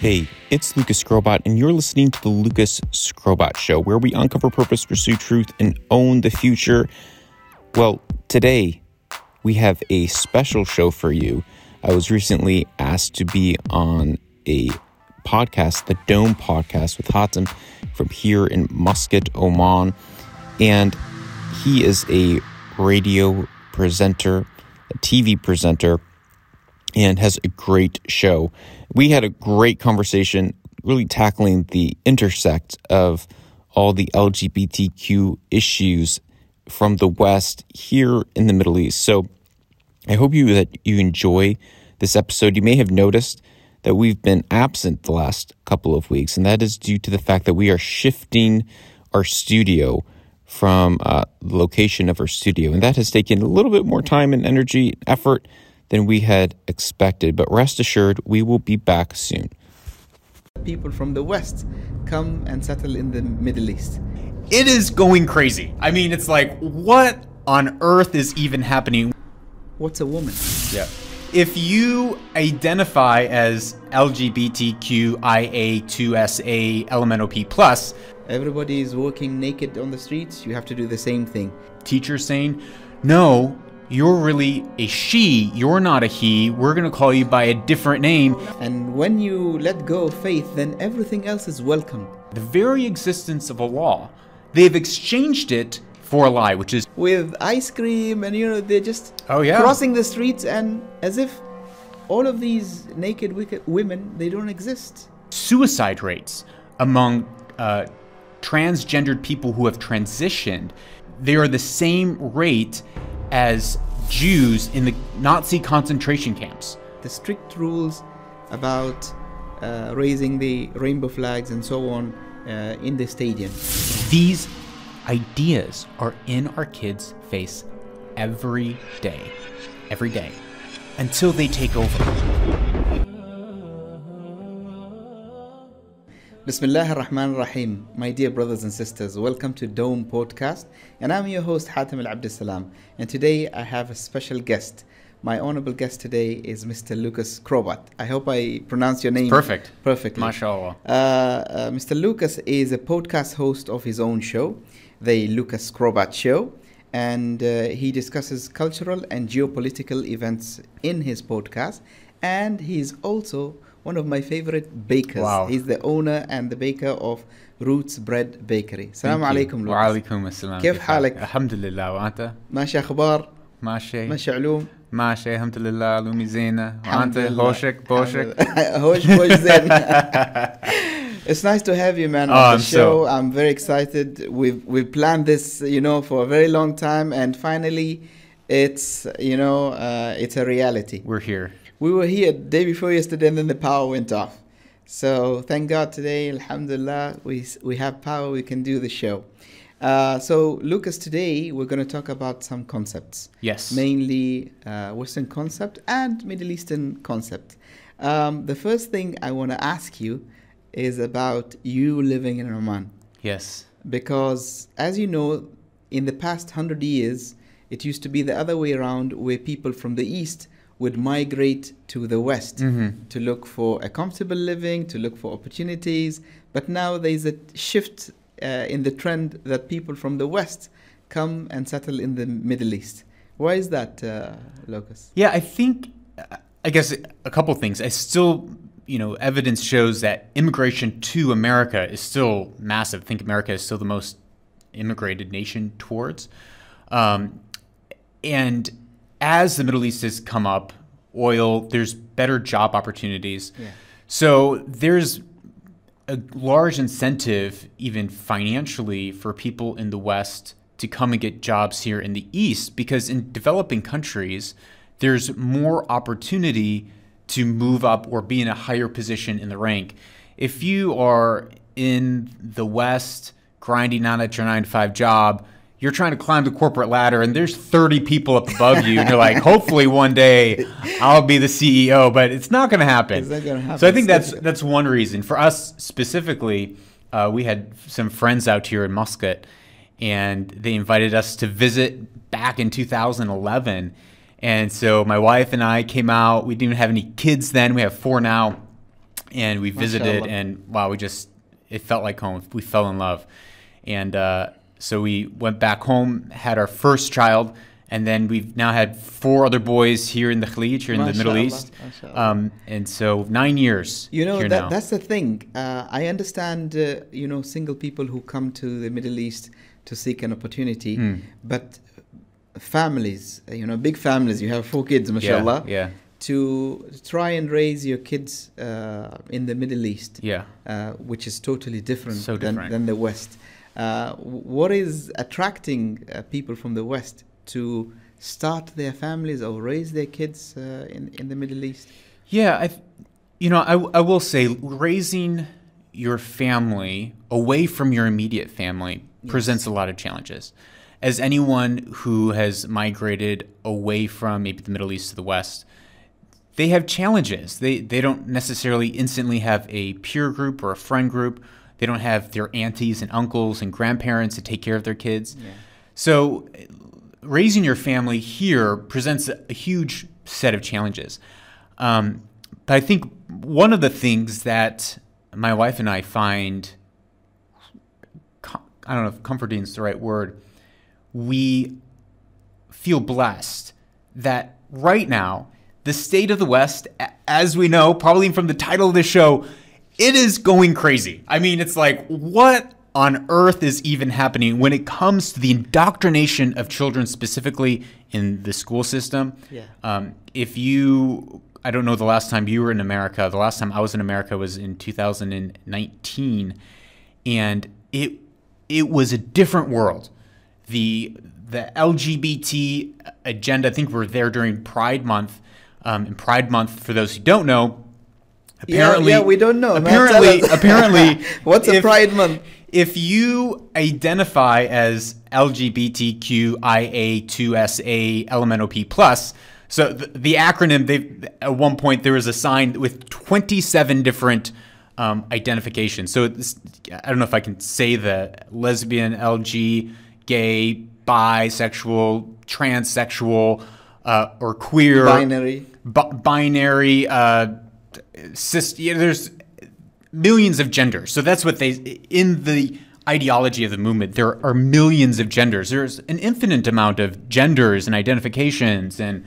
Hey, it's Lucas Skrobot, and you're listening to the Lucas Skrobot Show, where we uncover purpose, pursue truth, and own the future. Well, today we have a special show for you. I was recently asked to be on a podcast, the Dome podcast with Hatim from here in Muscat, Oman. And he is a radio presenter, a TV presenter, and has a great show. We had a great conversation, really tackling the intersect of all the LGBTQ issues from the West here in the Middle East. So I hope you that you enjoy this episode. You may have noticed that we've been absent the last couple of weeks, and that is due to the fact that we are shifting our studio from uh, the location of our studio, and that has taken a little bit more time and energy, effort than we had expected. But rest assured, we will be back soon. People from the West come and settle in the Middle East. It is going crazy. I mean, it's like, what on earth is even happening? What's a woman? Yeah. If you identify as LGBTQIA2SA LMNOP plus, everybody is walking naked on the streets. You have to do the same thing. Teacher saying, "No, you're really a she, you're not a he, we're gonna call you by a different name. And when you let go of faith, then everything else is welcome. The very existence of Allah, they've exchanged it for a lie, which is with ice cream and you know, they're just oh, yeah. crossing the streets and as if all of these naked wicked women they don't exist. Suicide rates among uh, transgendered people who have transitioned, they are the same rate as Jews in the Nazi concentration camps. The strict rules about uh, raising the rainbow flags and so on uh, in the stadium. These ideas are in our kids' face every day, every day, until they take over. Bismillah ar-Rahman ar-Rahim. My dear brothers and sisters, welcome to Dome Podcast. And I'm your host, Hatim Al-Abdessalam. And today I have a special guest. My honorable guest today is Mr. Lucas Skrobot. I hope I pronounce your name perfect. Perfectly. MashaAllah. Uh, uh, Mr. Lucas is a podcast host of his own show, The Lucas Skrobot Show. And uh, he discusses cultural and geopolitical events in his podcast. And he's also one of my favorite bakers. Wow. He's the owner and the baker of Roots Bread Bakery. السلام عليكم لوكس. وعليكم السلام كيف حالك؟ الحمد لله وانت؟ ماشي اخبار؟ ماشي ماشي علوم؟ ماشي الحمد لله علومي زينة وانت هوشك بوشك هوش بوش زين It's nice to have you, man, on oh, the I'm show. So... I'm very excited. We've we've planned this, you know, for a very long time, and finally, it's you know, uh, it's a reality. We're here we were here day before yesterday and then the power went off. So thank God today, Alhamdulillah, we, we have power, we can do the show. Uh, so, Lucas, today we're going to talk about some concepts. Yes. Mainly uh, Western concept and Middle Eastern concept. Um, the first thing I want to ask you is about you living in Oman. Yes. Because, as you know, in the past hundred years, it used to be the other way around where people from the East would migrate to the West mm-hmm. to look for a comfortable living, to look for opportunities. But now there's a shift uh, in the trend that people from the West come and settle in the Middle East. Why is that, uh, Lucas? Yeah, I think, I guess a couple things. I still, you know, evidence shows that immigration to America is still massive. I think America is still the most immigrated nation towards. Um, and as the Middle East has come up, oil, there's better job opportunities. Yeah. So there's a large incentive, even financially, for people in the West to come and get jobs here in the East because in developing countries, there's more opportunity to move up or be in a higher position in the rank. If you are in the West grinding on at your nine to five job, you're trying to climb the corporate ladder and there's 30 people up above you and you're like hopefully one day i'll be the ceo but it's not going to happen. So i think that's that's one reason. For us specifically uh, we had some friends out here in muscat and they invited us to visit back in 2011 and so my wife and i came out. We didn't even have any kids then. We have four now. And we visited, and wow, we just it felt like home. We fell in love, and uh, so we went back home, had our first child, and then we've now had four other boys here in the Khalij, here in the Middle Mashallah, East, um, and so nine years. You know here that now. that's the thing. Uh, I understand. Uh, you know, single people who come to the Middle East to seek an opportunity, Hmm. but families, uh, you know, big families. You have four kids, yeah, mashallah. yeah, To try and raise your kids uh, in the Middle East, yeah. uh, which is totally different, So than, different. than the West. Uh, what is attracting uh, people from the West to start their families or raise their kids uh, in in the Middle East? Yeah, I, you know, I, I will say raising your family away from your immediate family presents a lot of challenges. As anyone who has migrated away from maybe the Middle East to the West, they have challenges. They they don't necessarily instantly have a peer group or a friend group. They don't have their aunties and uncles and grandparents to take care of their kids. So raising your family here presents a, huge set of challenges. Um, but I think one of the things that my wife and I find, I don't know if comforting is the right word, we feel blessed that right now, the state of the West, as we know, probably from the title of the show, it is going crazy. I mean, it's like, what on earth is even happening when it comes to the indoctrination of children, specifically in the school system? Yeah. Um, if you, I don't know the last time you were in America, the last time I was in America was in 2019, and it it was a different world. The the LGBT agenda, I think we're there during Pride Month. Um, and Pride Month, for those who don't know, apparently, yeah, we don't know. Apparently, apparently, What's a Pride Month? If you identify as LGBTQIA2SA LMNOP plus, so the, the acronym, they at one point there was a sign with 27 different um, identifications. So it's, I don't know if I can say the lesbian, LG, gay, bisexual, transsexual, uh, or queer, Binary. bi- binary, uh, cis. Yeah, there's millions of genders. So that's what they in the ideology of the movement. There are millions of genders. There's an infinite amount of genders and identifications and.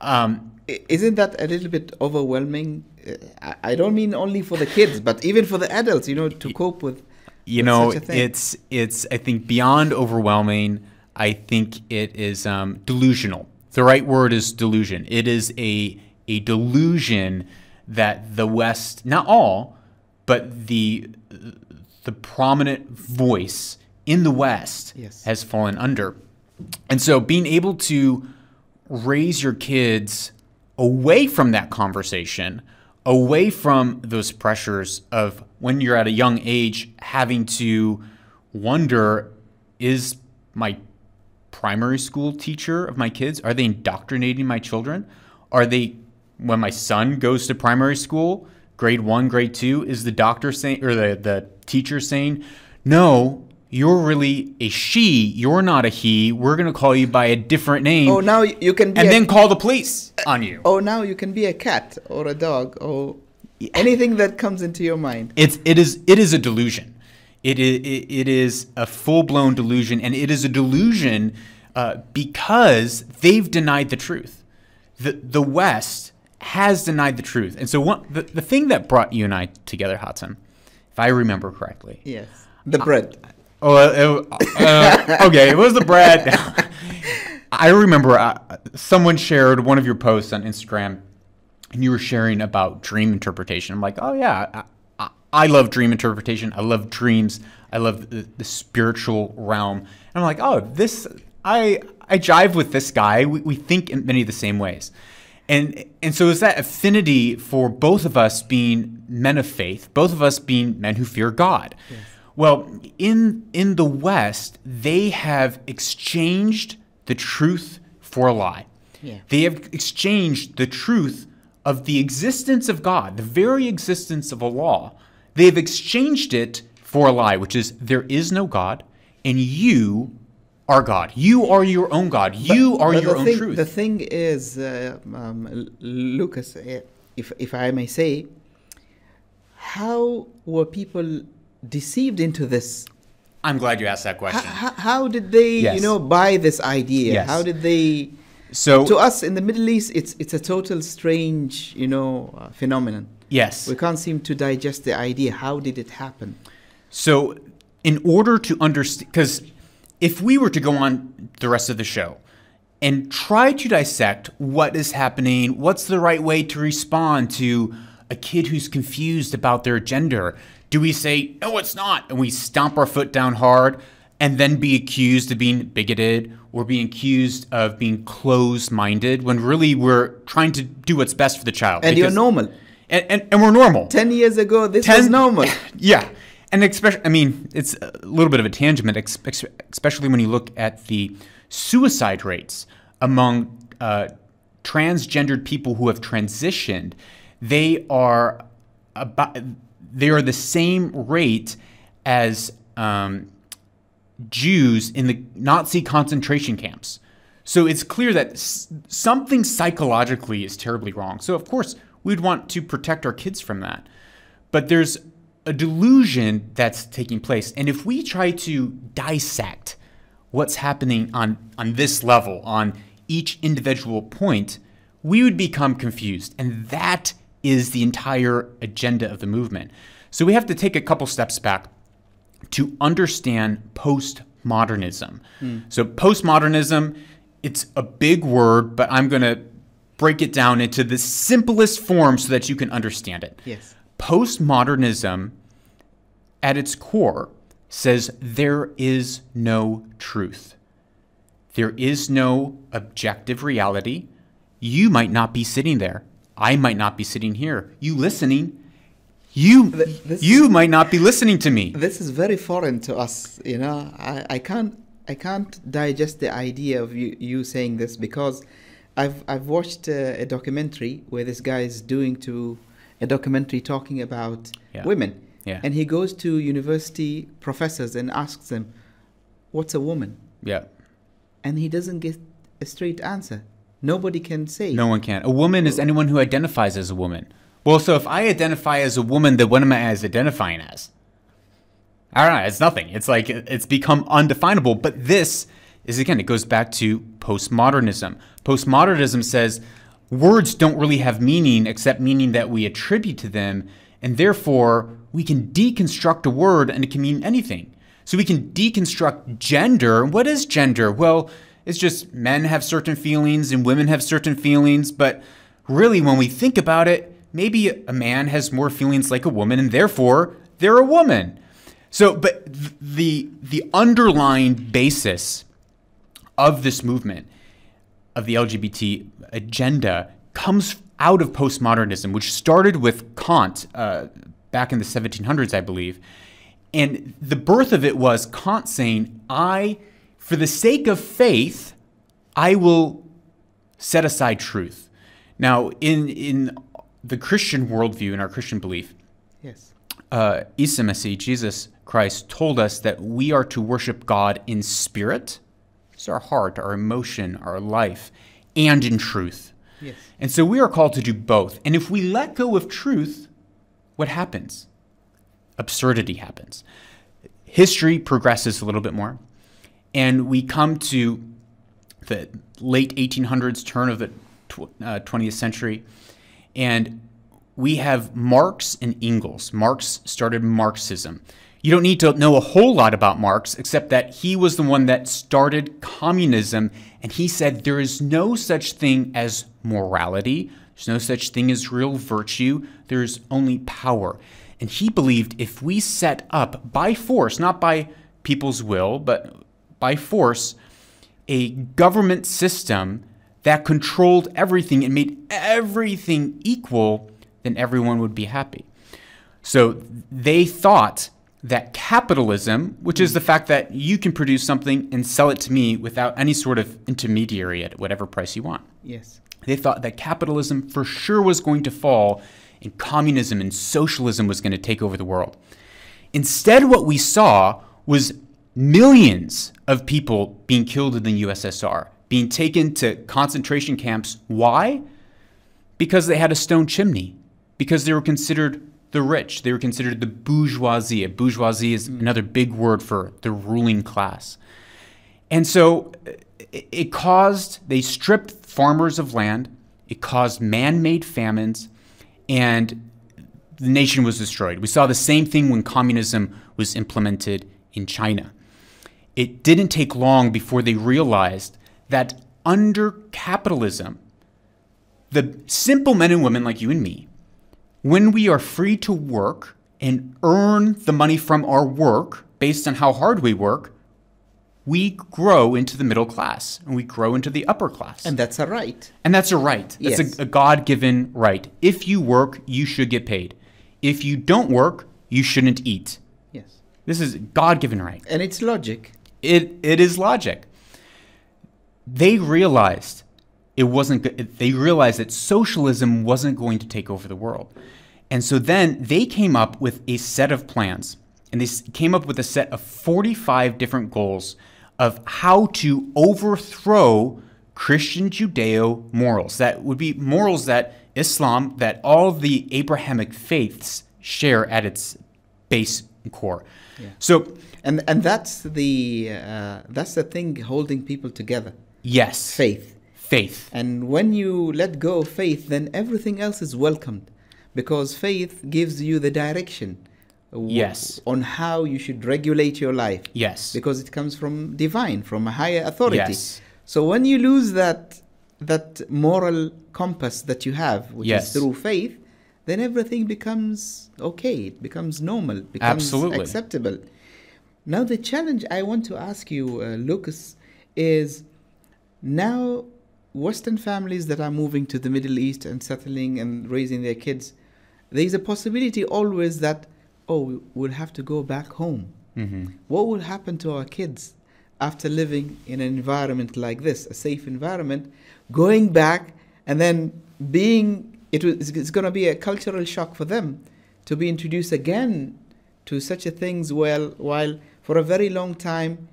Um, Isn't that a little bit overwhelming? Uh, I- don't mean only for the kids, but even for the adults, you know, to cope with. you with know such a thing. it's it's i think beyond overwhelming i think it is um, delusional the right word is delusion it is a a delusion that the west not all but the the prominent voice in the west Yes. has fallen under and so being able to raise your kids away from that conversation, away from those pressures of when you're at a young age having to wonder is my primary school teacher of my kids are they indoctrinating my children? Are they when my son goes to primary school, grade 1, grade 2, is the doctor saying or the the teacher saying, "No, you're really a she. You're not a he. We're going to call you by a different name." Oh, now you can be. and a, then call the police on you. Oh, now you can be a cat or a dog or anything that comes into your mind. It's it is it is a delusion. It is it is a full blown delusion, and it is a delusion uh, because they've denied the truth. The the West has denied the truth, and so one, the the thing that brought you and I together, Hatim, if I remember correctly. Yes. The bread. Oh, uh, uh, okay, it was the bread. I remember uh, someone shared one of your posts on Instagram, and you were sharing about dream interpretation. I'm like, oh yeah, I, I, I love dream interpretation. I love dreams. I love the, the spiritual realm. And I'm like, oh, this I I jive with this guy. We, we think in many of the same ways. And and so is that affinity for both of us being men of faith, both of us being men who fear God. Well, in in the West, they have exchanged the truth for a lie. Yeah. They have exchanged the truth of the existence of God, the very existence of Allah. They've exchanged it for a lie, which is there is no God, and you are God. You are your own God. You are But your the own thing, truth. The thing is, uh, um, Lucas, uh, if if I may say, how were people deceived into this? I'm glad you asked that question. how, how did they, Yes. you know, buy this idea? Yes. How did they? So To us in the Middle East, it's it's a total strange, you know, uh, phenomenon. yes. We can't seem to digest the idea. How did it happen? So, in order to understand, because if we were to go on the rest of the show and try to dissect what is happening, what's the right way to respond to a kid who's confused about their gender, do we say, no, it's not, and we stomp our foot down hard and then be accused of being bigoted or being accused of being closed minded when really we're trying to do what's best for the child? And you're normal. And, and, and we're normal. Ten years ago, this was normal. Yeah. And especially, I mean, it's a little bit of a tangent, especially when you look at the suicide rates among uh, transgendered people who have transitioned. They are about they are the same rate as um, Jews in the Nazi concentration camps. So it's clear that s- something psychologically is terribly wrong. So, of course, we'd want to protect our kids from that. But there's a delusion that's taking place. And if we try to dissect what's happening on, on this level, on each individual point, we would become confused. And that is the entire agenda of the movement. So we have to take a couple steps back to understand postmodernism. Hmm. So postmodernism, it's a big word, but I'm going to break it down into the simplest form so that you can understand it. Yes. Postmodernism at its core says there is no truth. There is no objective reality. You might not be sitting there. I might not be sitting here. You listening, you this- you might not be listening to me. This is very foreign to us. You know, I, I can't I can't digest the idea of you, you saying this because I've I've watched a, a documentary where this guy is doing to a documentary talking about Yeah. women. Yeah. And he goes to university professors and asks them, "What's a woman?" Yeah. And he doesn't get a straight answer. Nobody can say. No one can. A woman is anyone who identifies as a woman. Well, so if I identify as a woman, then what am I as identifying as? I don't know. It's nothing. It's like it's become undefinable. But this is again, it goes back to postmodernism. Postmodernism says words don't really have meaning except meaning that we attribute to them, and therefore we can deconstruct a word and it can mean anything. So we can deconstruct gender. What is gender? Well, it's just men have certain feelings and women have certain feelings, but really when we think about it, maybe a man has more feelings like a woman and therefore they're a woman. So, but the the underlying basis of this movement of the LGBT agenda comes out of postmodernism, which started with Kant uh, back in the 1700s, I believe. And the birth of it was Kant saying, I, for the sake of faith, I will set aside truth. Now, in, in the Christian worldview, in our Christian belief, Yes. uh, Isa Jesus Christ, told us that we are to worship God in spirit, it's our heart, our emotion, our life, and in truth. Yes. And so we are called to do both. And if we let go of truth, what happens? Absurdity happens. History progresses a little bit more, and we come to the late 1800s, turn of the tw- uh, 20th century, and we have Marx and Engels. Marx started Marxism. You don't need to know a whole lot about Marx, except that he was the one that started communism, and he said there is no such thing as morality, there's no such thing as real virtue, there's only power. And he believed if we set up by force, not by people's will, but by force, a government system that controlled everything and made everything equal, then everyone would be happy. So they thought that capitalism, which is the mm. fact that you can produce something and sell it to me without any sort of intermediary at whatever price you want, Yes. they thought that capitalism for sure was going to fall and communism and socialism was going to take over the world. Instead, what we saw was millions of people being killed in the USSR, being taken to concentration camps. Why? Because they had a stone chimney, because they were considered the rich. They were considered the bourgeoisie. A bourgeoisie is mm. another big word for the ruling class. And so it, it caused, they stripped farmers of land, it caused man made famines, and the nation was destroyed. We saw the same thing when communism was implemented in China. It didn't take long before they realized that under capitalism, the simple men and women like you and me, when we are free to work and earn the money from our work based on how hard we work, we grow into the middle class and we grow into the upper class. And that's a right. And that's a right. That's Yes. a, a God given right. If you work, you should get paid. If you don't work, you shouldn't eat. Yes. This is God given right. And it's logic. It, it is logic. They realized it wasn't they realized that socialism wasn't going to take over the world. And so then they came up with a set of plans and they came up with a set of 45 different goals of how to overthrow Christian Judeo morals. That would be morals that Islam, that all the Abrahamic faiths share at its base and core. So, And and that's the uh, that's the thing holding people together. yes, Faith. Faith. And when you let go of faith, then everything else is welcomed, because faith gives you the direction. Yes. On how you should regulate your life. Yes. Because it comes from divine, from a higher authority. Yes. So when you lose that that moral compass that you have, which Yes. is through faith, then everything becomes okay. It becomes normal. Becomes Absolutely. acceptable. Now the challenge I want to ask you, uh, Lucas, is now Western families that are moving to the Middle East and settling and raising their kids, there is a possibility always that oh we'll have to go back home. hmm What will happen to our kids after living in an environment like this, a safe environment, going back and then being it was it's going to be a cultural shock for them to be introduced again to such a things well while for a very long time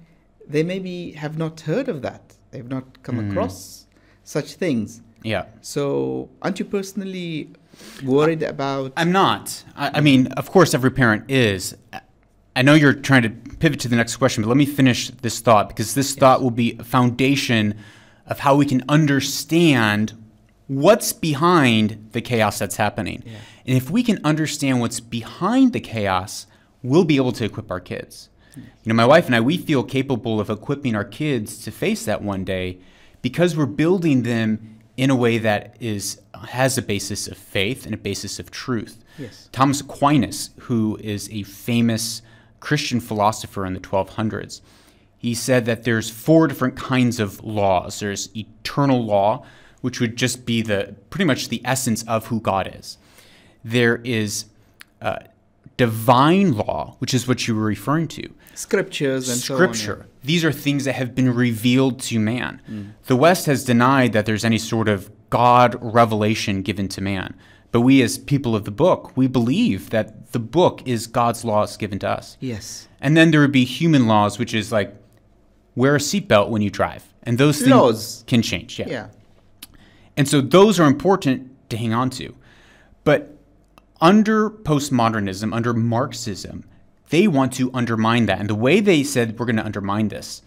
they maybe have not heard of that they've not come Mhm. across such things Yeah. so aren't you personally worried about I'm not. I, I mean, of course, every parent is. I know you're trying to pivot to the next question, but let me finish this thought because this thought will be a foundation of how we can understand what's behind the chaos that's happening. Yeah. And if we can understand what's behind the chaos, we'll be able to equip our kids. You know, my wife and I, we feel capable of equipping our kids to face that one day because we're building them in a way that is has a basis of faith and a basis of truth. Yes. Thomas Aquinas, who is a famous Christian philosopher in the 1200s, he said that there's four different kinds of laws. There's eternal law, which would just be the pretty much the essence of who God is. There is uh, divine law, which is what you were referring to. scriptures and so on, Scripture. These are things that have been revealed to man. The West has denied that there's any sort of God revelation given to man. But we, as people of the book, we believe that the book is God's laws given to us. yes And then there would be human laws, which is like wear a seatbelt when you drive. And those things Laws. can change. Yeah. yeah And so those are important to hang on to. But under postmodernism, under Marxism, they want to undermine that. And the way they said we're going to undermine this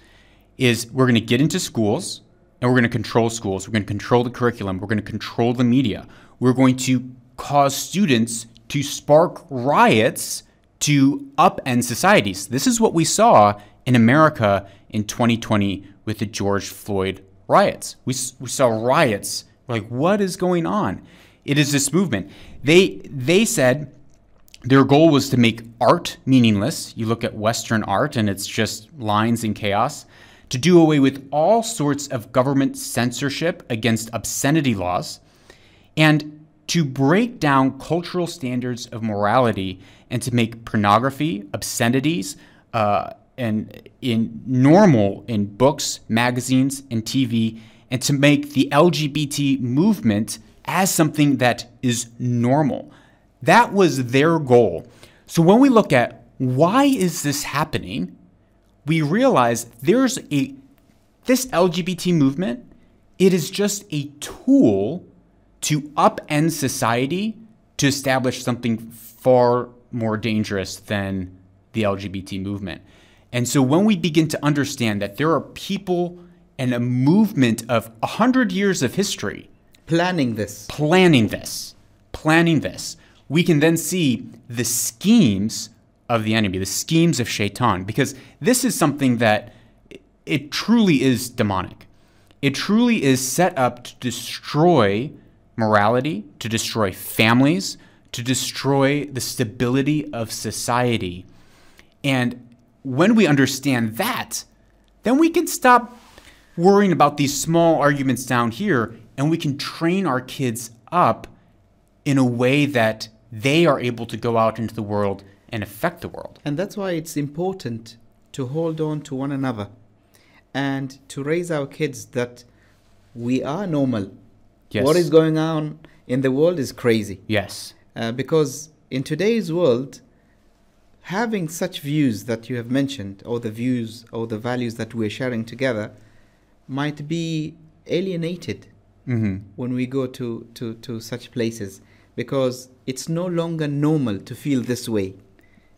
is we're going to get into schools and we're going to control schools. We're going to control the curriculum. We're going to control the media. We're going to cause students to spark riots to upend societies. This is what we saw in America in 2020 with the George Floyd riots. We, we saw riots. We're like, what is going on? It is this movement. They they said their goal was to make art meaningless. You look at Western art and it's just lines and chaos. To do away with all sorts of government censorship against obscenity laws, and to break down cultural standards of morality and to make pornography, obscenities, uh, and in normal in books, magazines, and TV, and to make the LGBT movement as something that is normal. That was their goal. So when we look at why is this happening, we realize there's a this LGBT movement, it is just a tool to upend society to establish something far more dangerous than the LGBT movement. And so when we begin to understand that there are people and a movement of 100 years of history Planning this. planning this, planning this, we can then see the schemes of the enemy, the schemes of Shaitan, because this is something that it truly is demonic. It truly is set up to destroy morality, to destroy families, to destroy the stability of society. And when we understand that, then we can stop worrying about these small arguments down here and we can train our kids up in a way that they are able to go out into the world and affect the world. And that's why it's important to hold on to one another and to raise our kids that we are normal. Yes. What is going on in the world is crazy. Yes. Uh, because in today's world, having such views that you have mentioned, or the views or the values that we're sharing together, might be alienated hmm when we go to, to, to such places because it's no longer normal to feel this way.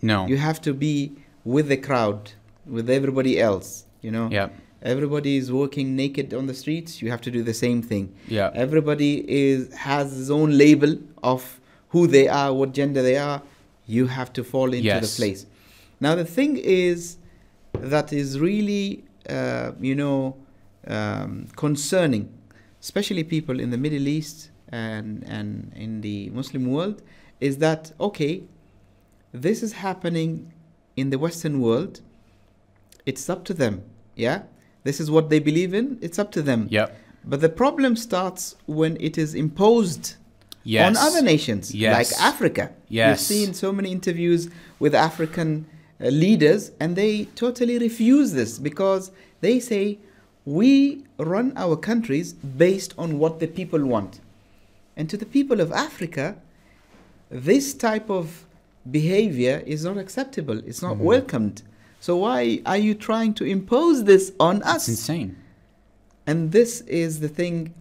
No. You have to be with the crowd, with everybody else, you know? Yep. Everybody is walking naked on the streets, you have to do the same thing. Yeah. Everybody is has his own label of who they are, what gender they are. You have to fall into Yes. the place. Now the thing is that is really uh, you know um, concerning, especially people in the Middle East and and in the Muslim world, is that okay? This is happening in the Western world. It's up to them. Yeah, this is what they believe in. It's up to them. Yeah. But the problem starts when it is imposed Yes. on other nations Yes. like Africa. Yes. We've seen so many interviews with African uh, leaders and they totally refuse this because they say we run our countries based on what the people want. And to the people of Africa, this type of behavior is not acceptable. It's not welcomed. So why are you trying to impose this on us? It's insane. And this is the thing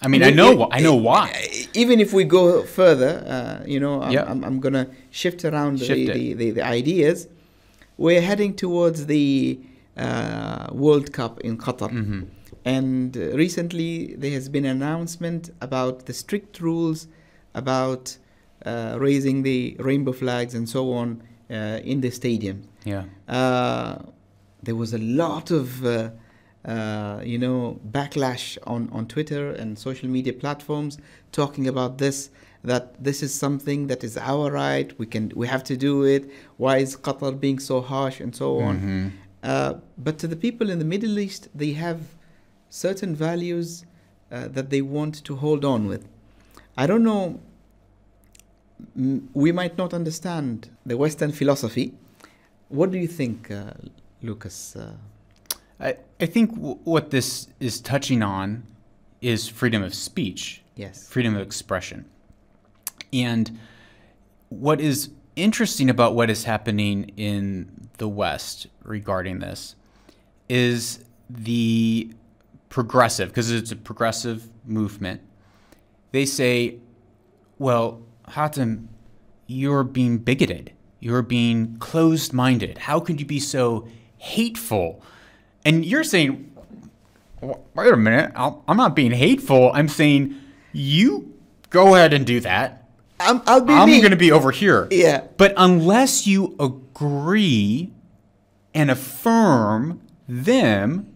I mean, I know. it- I know why. Even if we go further, uh, you know, I'm. I'm, I'm going to shift around Shift the, the, the, the ideas. We're heading towards the uh, World Cup in Qatar. hmm And recently, there has been an announcement about the strict rules about raising the rainbow flags and so on uh, in the stadium. Yeah. Uh, there was a lot of uh, uh, you know backlash on, on Twitter and social media platforms talking about this that this is something that is our right we can we have to do it why is Qatar being so harsh and so on Mhm. uh, but to the people in the Middle East they have certain values uh, that they want to hold on with I don't know we might not understand the Western philosophy what do you think, uh, Lucas? Uh, I, I think w- what this is touching on is freedom of speech, yes. freedom of expression. And what is interesting about what is happening in the West regarding this is the progressive, because it's a progressive movement. They say, well, Hatim, you're being bigoted. You're being closed minded. How could you be so hateful? And you're saying, wait a minute, I'm not being hateful. I'm saying, you go ahead and do that. I'm, I'll be I'm going to be over here. Yeah. But unless you agree and affirm them,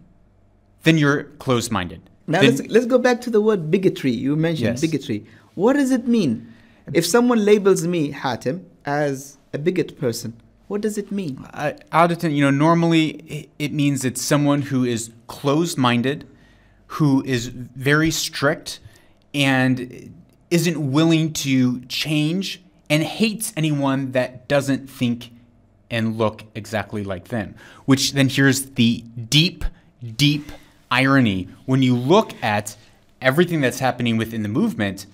then you're closed minded. Now let's let's go back to the word bigotry. You mentioned Yes. bigotry. What does it mean? If someone labels me Hatim as a bigot person, what does it mean? uh, Auditon, you know, normally it means it's someone who is closed-minded, who is very strict, and isn't willing to change, and hates anyone that doesn't think and look exactly like them. Which then here's the deep, deep irony when you look at everything that's happening within the movement.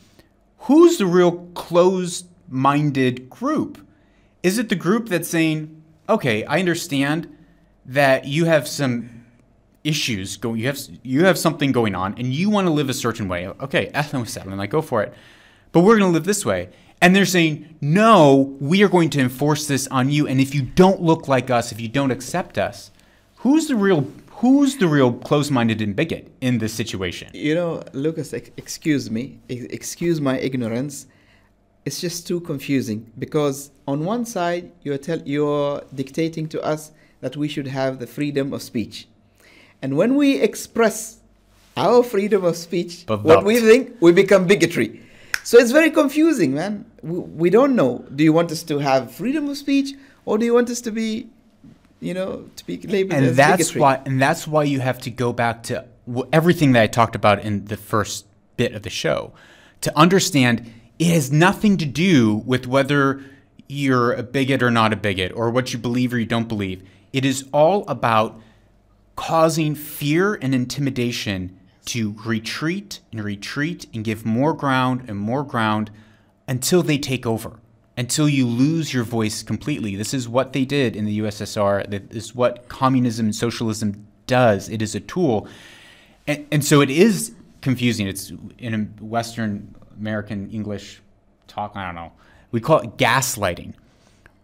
Who's the real closed-minded group? Is it the group that's saying, "Okay, I understand that you have some issues going, you have you have something going on, and you want to live a certain way. Okay, sahlan, like go for it. But we're going to live this way." And they're saying, no, we are going to enforce this on you. And if you don't look like us, if you don't accept us, who's the real who's the real closed-minded and bigot in this situation? You know, Lucas, ex- excuse me, ex- excuse my ignorance. It's just too confusing because on one side you're tell you're dictating to us that we should have the freedom of speech, and when we express our freedom of speech, But what we think, we become bigotry. So it's very confusing, man. We, we don't know. Do you want us to have freedom of speech, or do you want us to be, you know, to be labeled and that's bigotry? why and that's why you have to go back to everything that I talked about in the first bit of the show. To understand it has nothing to do with whether you're a bigot or not a bigot or what you believe or you don't believe. It is all about causing fear and intimidation to retreat and retreat and give more ground and more ground until they take over, until you lose your voice completely. This is what they did in the USSR. This is what communism and socialism does. It is a tool. And, and so it is confusing. It's in Western American English talk, I don't know. We call it gaslighting,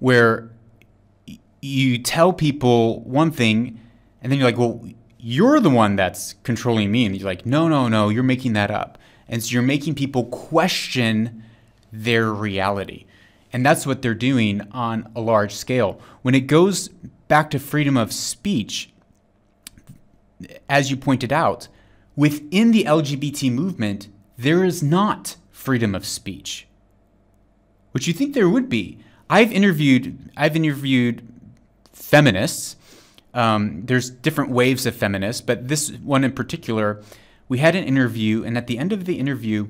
where you tell people one thing and then you're like, well, you're the one that's controlling me. And you're like, no, no, no, you're making that up. And so you're making people question their reality. And that's what they're doing on a large scale. When it goes back to freedom of speech, as you pointed out, within the LGBT movement, there is not freedom of speech, which you think there would be. I've interviewed I've interviewed feminists. Um, there's different waves of feminists, but this one in particular, we had an interview, and at the end of the interview,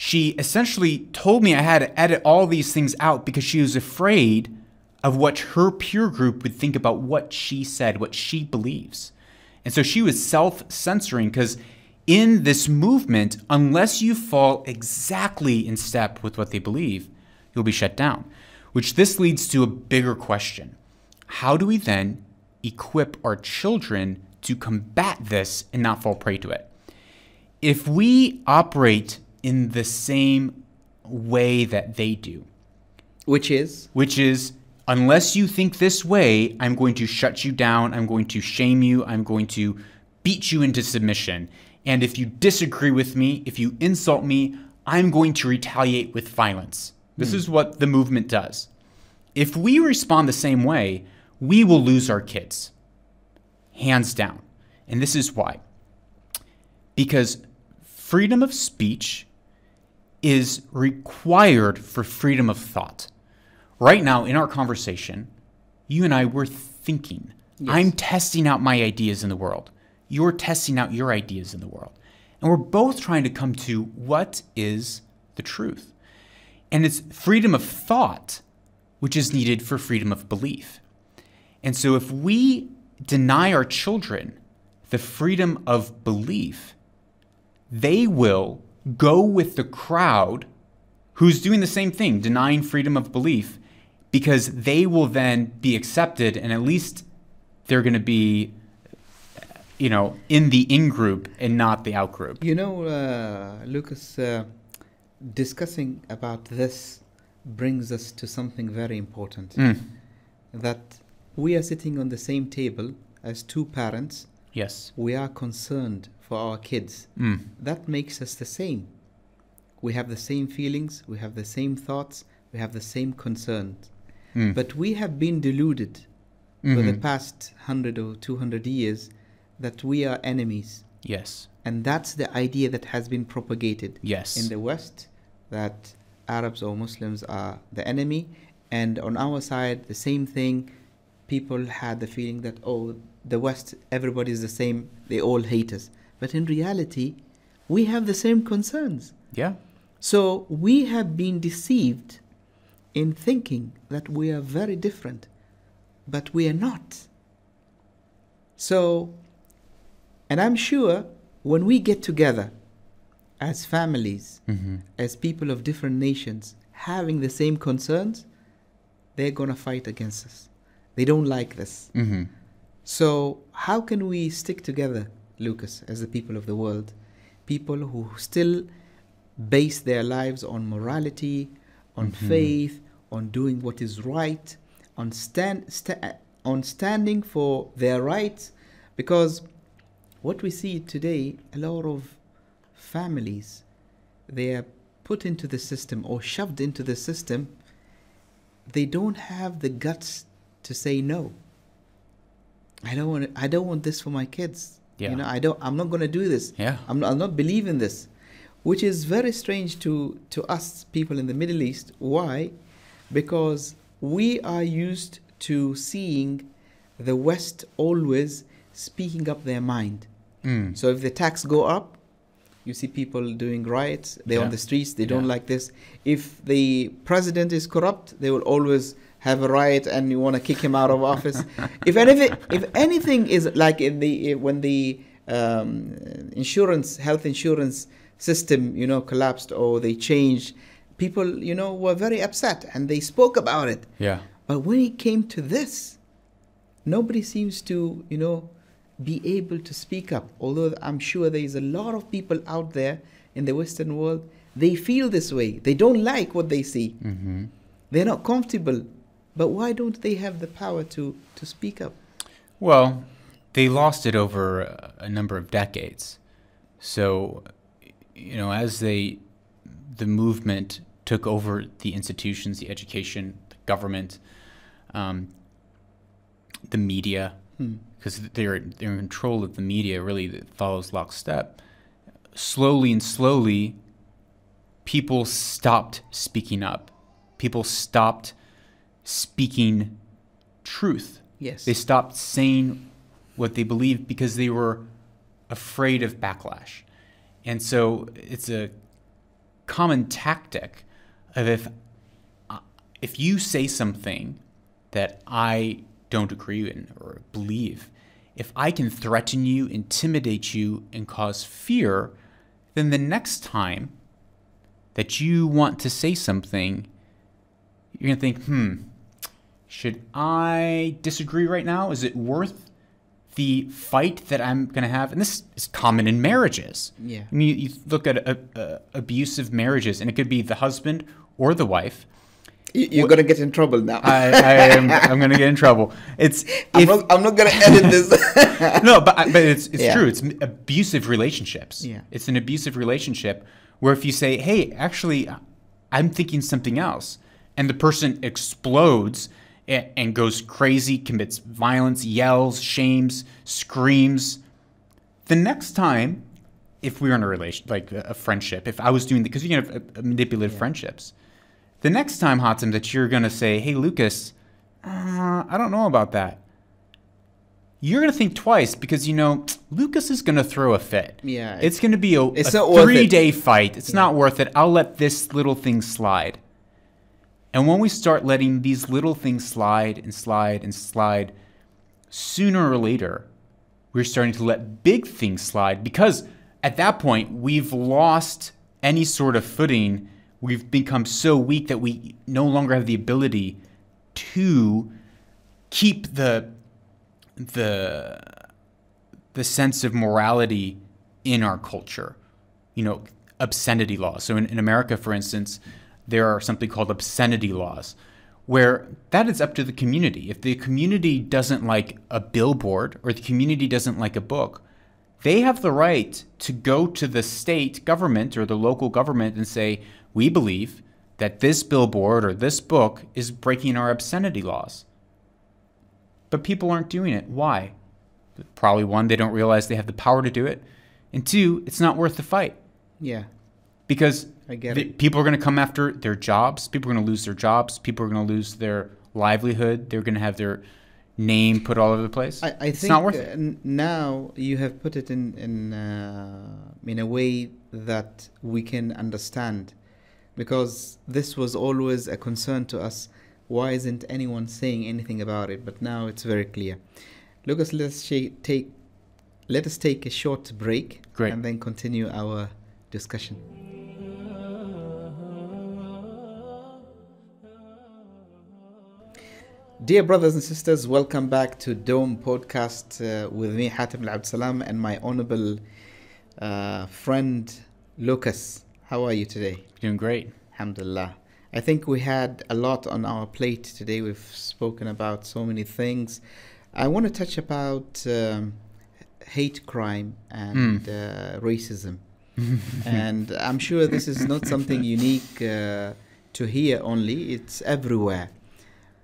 she essentially told me I had to edit all these things out because she was afraid of what her peer group would think about what she said, what she believes. And so she was self censoring because in this movement, unless you fall exactly in step with what they believe, you'll be shut down. Which this leads to a bigger question How do we then equip our children to combat this and not fall prey to it? If we operate in the same way that they do, Which is which is unless you think this way, I'm going to shut you down, I'm going to shame you, I'm going to beat you into submission. And if you disagree with me, if you insult me, I'm going to retaliate with violence. This hmm. is what the movement does. If we respond the same way, we will lose our kids. Hands down. And this is why. Because freedom of speech is required for freedom of thought. Right now, in our conversation, you and I were thinking. I'm testing out my ideas in the world. You're testing out your ideas in the world. And we're both trying to come to what is the truth. And it's freedom of thought, which is needed for freedom of belief. And so if we deny our children the freedom of belief, they will go with the crowd who's doing the same thing, denying freedom of belief, because they will then be accepted and at least they're going to be, you know, in the in group and not the out group. You know, uh, Lucas, uh, discussing about this brings us to something very important. Mm. That we are sitting on the same table as two parents. Yes. We are concerned for our kids. Mm. That makes us the same. We have the same feelings, we have the same thoughts, we have the same concerns. Mm. But we have been deluded for the Mhm. past 100 or 200 years that we are enemies. Yes. And that's the idea that has been propagated Yes. in the West that Arabs or Muslims are the enemy. And on our side, the same thing. People had the feeling that, oh, the West, everybody's the same, they all hate us. But in reality, we have the same concerns. yeah. So we have been deceived in thinking that we are very different, but we are not. So, and I'm sure when we get together as families, Mm-hmm. as people of different nations, having the same concerns, they're going to fight against us. They don't like this. Mm-hmm. So, how can we stick together, Lucas, as the people of the world? People who still base their lives on morality, on mm-hmm. faith, on doing what is right, on stand sta- on standing for their rights, because what we see today, a lot of families, they are put into the system or shoved into the system. They don't have the guts to say no. I don't want. I don't want this for my kids. Yeah. You know, I don't. I'm not going to do this. Yeah. I'm. Not, I'll not believe in this, which is very strange to to us people in the Middle East. Why? Because we are used to seeing the West always speaking up their mind. Mm. So if the tax go up, you see people doing riots. They're Yeah. on the streets. They don't like this. If the president is corrupt, they will always have a riot and you want to kick him out of office. if anything, if anything is like in the when the um, insurance, health insurance system, you know, collapsed or they changed, people, you know, were very upset and they spoke about it. Yeah. But when it came to this, nobody seems to, you know, be able to speak up. Although I'm sure there is a lot of people out there in the Western world, they feel this way. They don't like what they see. Mm-hmm. They're not comfortable. But why don't they have the power to, to speak up? Well, they lost it over a- number of decades. So, you know, as they, the movement took over the institutions, the education, the government, um, the media, Hmm. because they're they're in control of the media, really that follows lockstep. Slowly and slowly, people stopped speaking up. People stopped speaking truth. Yes. They stopped saying what they believed because they were afraid of backlash. And so it's a common tactic of if uh, if you say something that I don't agree in or believe, if I can threaten you, intimidate you, and cause fear, then the next time that you want to say something, you're gonna think, hmm, should I disagree right now? Is it worth the fight that I'm going to have? And this is common in marriages. Yeah. I mean, you, you look at uh uh abusive marriages, and it could be the husband or the wife. You- You're going to get in trouble now. I, I am I'm going to get in trouble. It's I'm, if, not, I'm not going to edit this. no, but but it's it's Yeah. true. It's abusive relationships. Yeah. It's an abusive relationship where if you say, "Hey, actually, I'm thinking something else," and the person explodes a- and goes crazy, commits violence, yells, shames, screams, the next time, if we were in a relation, like a a friendship, if I was doing because you can have uh, manipulative friendships, the next time, Hatim, that you're gonna say, "Hey, Lucas, uh, I don't know about that," you're gonna think twice because you know Lucas is gonna throw a fit. Yeah, it's gonna be a, it's a not worth it. three-day fight. It's not worth it. I'll let this little thing slide. And when we start letting these little things slide and slide and slide, sooner or later, we're starting to let big things slide because at that point, we've lost any sort of footing. We've become so weak that we no longer have the ability to keep the the the sense of morality in our culture. You know, obscenity laws. So in, in America, for instance, there are something called obscenity laws, where that is up to the community. If the community doesn't like a billboard or the community doesn't like a book, they have the right to go to the state government or the local government and say, we believe that this billboard or this book is breaking our obscenity laws. But people aren't doing it. Why? Probably one, they don't realize they have the power to do it. And two, it's not worth the fight yeah. because I get the- it. people are going to come after their jobs. People are going to lose their jobs. People are going to lose their livelihood. They're going to have their name put all over the place. I, I it's think not worth uh, it. now you have put it in in uh, in a way that we can understand, because this was always a concern to us. Why isn't anyone saying anything about it? But now it's very clear. Lucas, let's sh- take let us take a short break Great. and then continue our discussion. Dear brothers and sisters, welcome back to Dome Podcast uh, with me, Hatim Al Salam, and my honorable uh, friend Lucas. How are you today? Doing great. Alhamdulillah. I think we had a lot on our plate today. We've spoken about so many things. I want to touch about um, hate crime and Mm. uh, racism. and I'm sure this is not something unique uh, to here only, it's everywhere.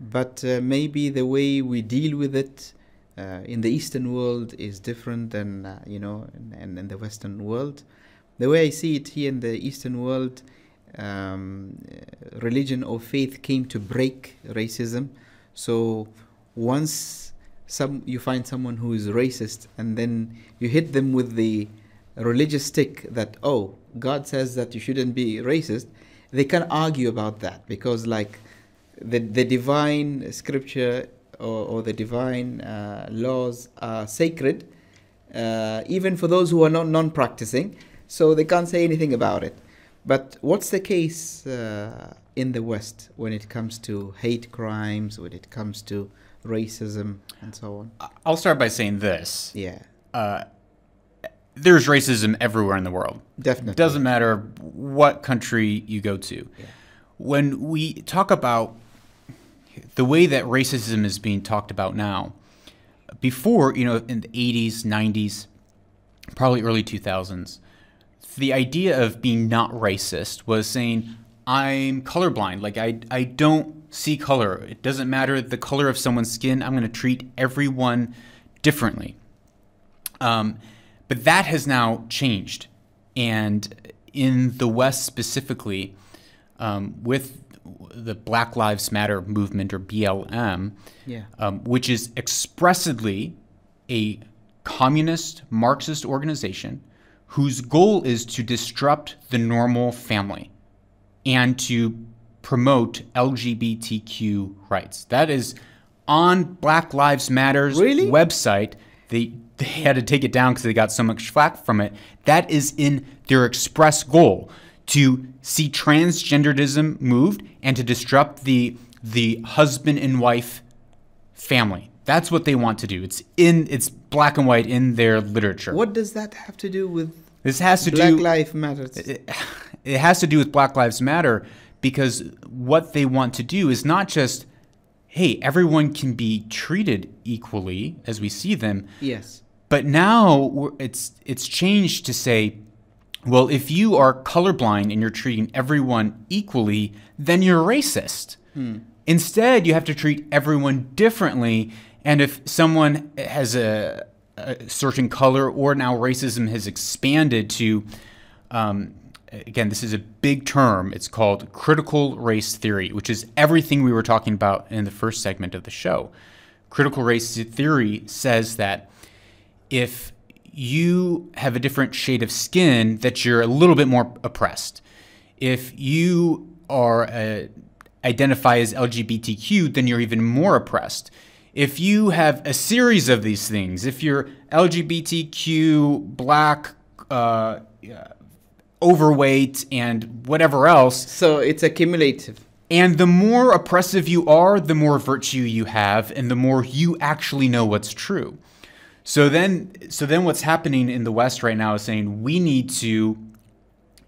But uh, maybe the way we deal with it uh, in the Eastern world is different than, uh, you know, in, in, in the Western world. The way I see it here in the Eastern world, um, religion or faith came to break racism. So once some you find someone who is racist and then you hit them with the religious stick that oh God says that you shouldn't be racist, they can argue about that because like the the divine scripture or, or the divine uh, laws are sacred, uh, even for those who are not non-practicing. So they can't say anything about it. But what's the case uh, in the West when it comes to hate crimes, when it comes to racism, and so on? I'll start by saying this. Yeah, Uh, there's racism everywhere in the world. definitely. It doesn't matter what country you go to. Yeah. When we talk about the way that racism is being talked about now, before, you know, in the 80s, 90s, probably early 2000s, the idea of being not racist was saying, I'm colorblind. Like, I, I don't see color. It doesn't matter the color of someone's skin. I'm going to treat everyone differently. Um, but that has now changed. And in the West specifically, um, with the Black Lives Matter movement or BLM, Yeah. um, which is expressly a communist Marxist organization whose goal is to disrupt the normal family and to promote LGBTQ rights. That is on Black Lives Matter's Really? website. They they had to take it down because they got so much flack from it. That is in their express goal to see transgenderism moved and to disrupt the the husband and wife family. That's what they want to do. It's in it's black and white in their literature. What does that have to do with this has to Black do Lives Matter? it, it has to do with Black Lives Matter because what they want to do is not just, hey, everyone can be treated equally as we see them, Yes. but now it's it's changed to say, well, if you are colorblind and you're treating everyone equally, then you're racist. Instead, you have to treat everyone differently. And if someone has a, a certain color, or now racism has expanded to, um, again, this is a big term. It's called critical race theory, which is everything we were talking about in the first segment of the show. Critical race theory says that if you have a different shade of skin, that you're a little bit more oppressed. If you are uh, identify as LGBTQ, then you're even more oppressed. If you have a series of these things, if you're LGBTQ, black, uh, overweight, and whatever else, So it's accumulative. and the more oppressive you are, the more virtue you have, and the more you actually know what's true. So then, so then, what's happening in the West right now is saying we need to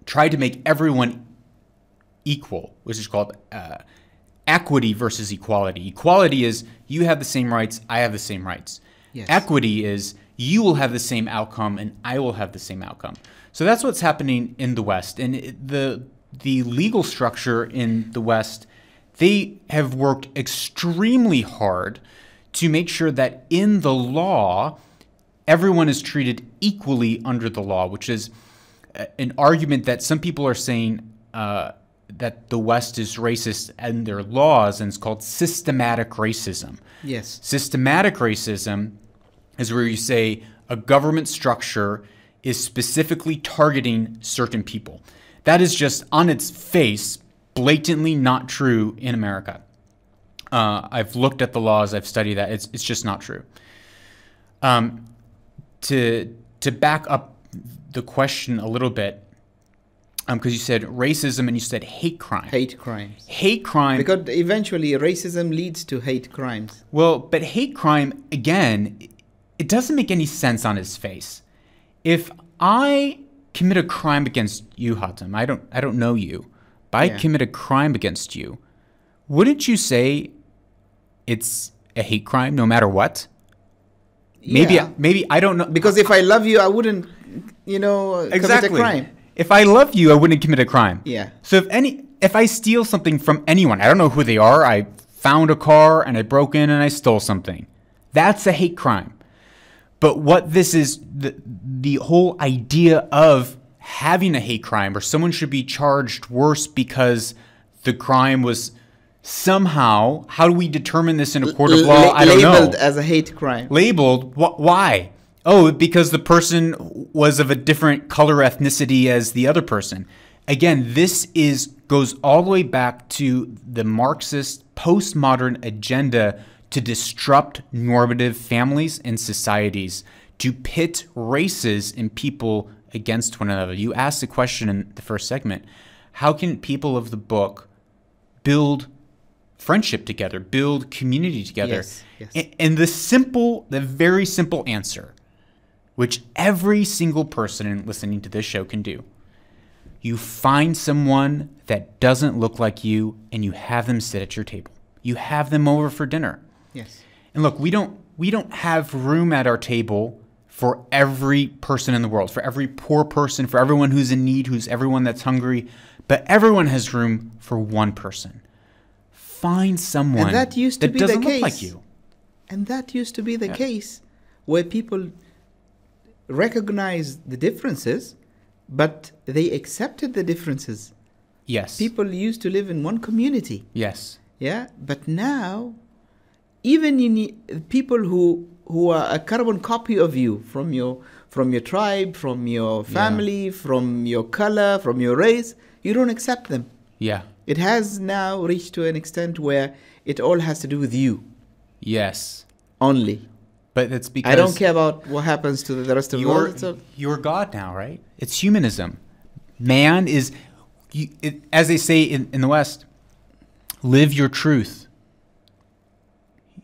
try to make everyone equal, which is called uh, equity versus equality. Equality is you have the same rights, I have the same rights. Yes. Equity is you will have the same outcome and I will have the same outcome. So that's what's happening in the West, and it, the the legal structure in the West, they have worked extremely hard to make sure that in the law, everyone is treated equally under the law, which is an argument that some people are saying uh, that the West is racist in their laws, and it's called systematic racism. Yes. Systematic racism is where you say a government structure is specifically targeting certain people. That is just on its face blatantly not true in America. Uh, I've looked at the laws, I've studied that. It's, it's just not true. Um, to to back up the question a little bit, um, because you said racism and you said hate crime. Hate crimes. Hate crime. Because eventually racism leads to hate crimes. Well, but hate crime, again, it doesn't make any sense on its face. If I commit a crime against you, Hatim, I don't, I don't know you, but I Yeah. commit a crime against you, wouldn't you say it's a hate crime no matter what? Maybe Yeah. maybe I don't know because if I love you, I wouldn't, you know, exactly. commit a crime. If I love you, I wouldn't commit a crime. Yeah. So if any if I steal something from anyone, I don't know who they are, I found a car and I broke in and I stole something. That's a hate crime. But what this is the the whole idea of having a hate crime or someone should be charged worse because the crime was somehow how do we determine this in a court of L- law? la- I don't know. labeled as a hate crime. labeled? Wh- why? Oh because the person was of a different color ethnicity as the other person. Again this is goes all the way back to the marxist postmodern agenda to disrupt normative families and societies to pit races and people against one another. You asked the question in the first segment. How can people of the book build friendship together, build community together. Yes, yes. A- And the simple, the very simple answer, which every single person listening to this show can do, you find someone that doesn't look like you and you have them sit at your table. You have them over for dinner. Yes. And look, we don't we don't have room at our table for every person in the world, for every poor person, for everyone who's in need, who's everyone that's hungry, but everyone has room for one person. Find someone that used to that be the doesn't look like case. you. And that used to be the Yeah. case where people recognized the differences, but they accepted the differences. Yes. People used to live in one community. yes. Yeah, but now, even in people who who are a carbon copy of you from your from your tribe, from your family, from your color, from your race, you don't accept them. Yeah. It has now reached to an extent where it all has to do with you Yes. only. But it's because I don't care about what happens to the rest of the world. A- you're God now, right? It's humanism. Man is, you, it, as they say in, in the West, live your truth.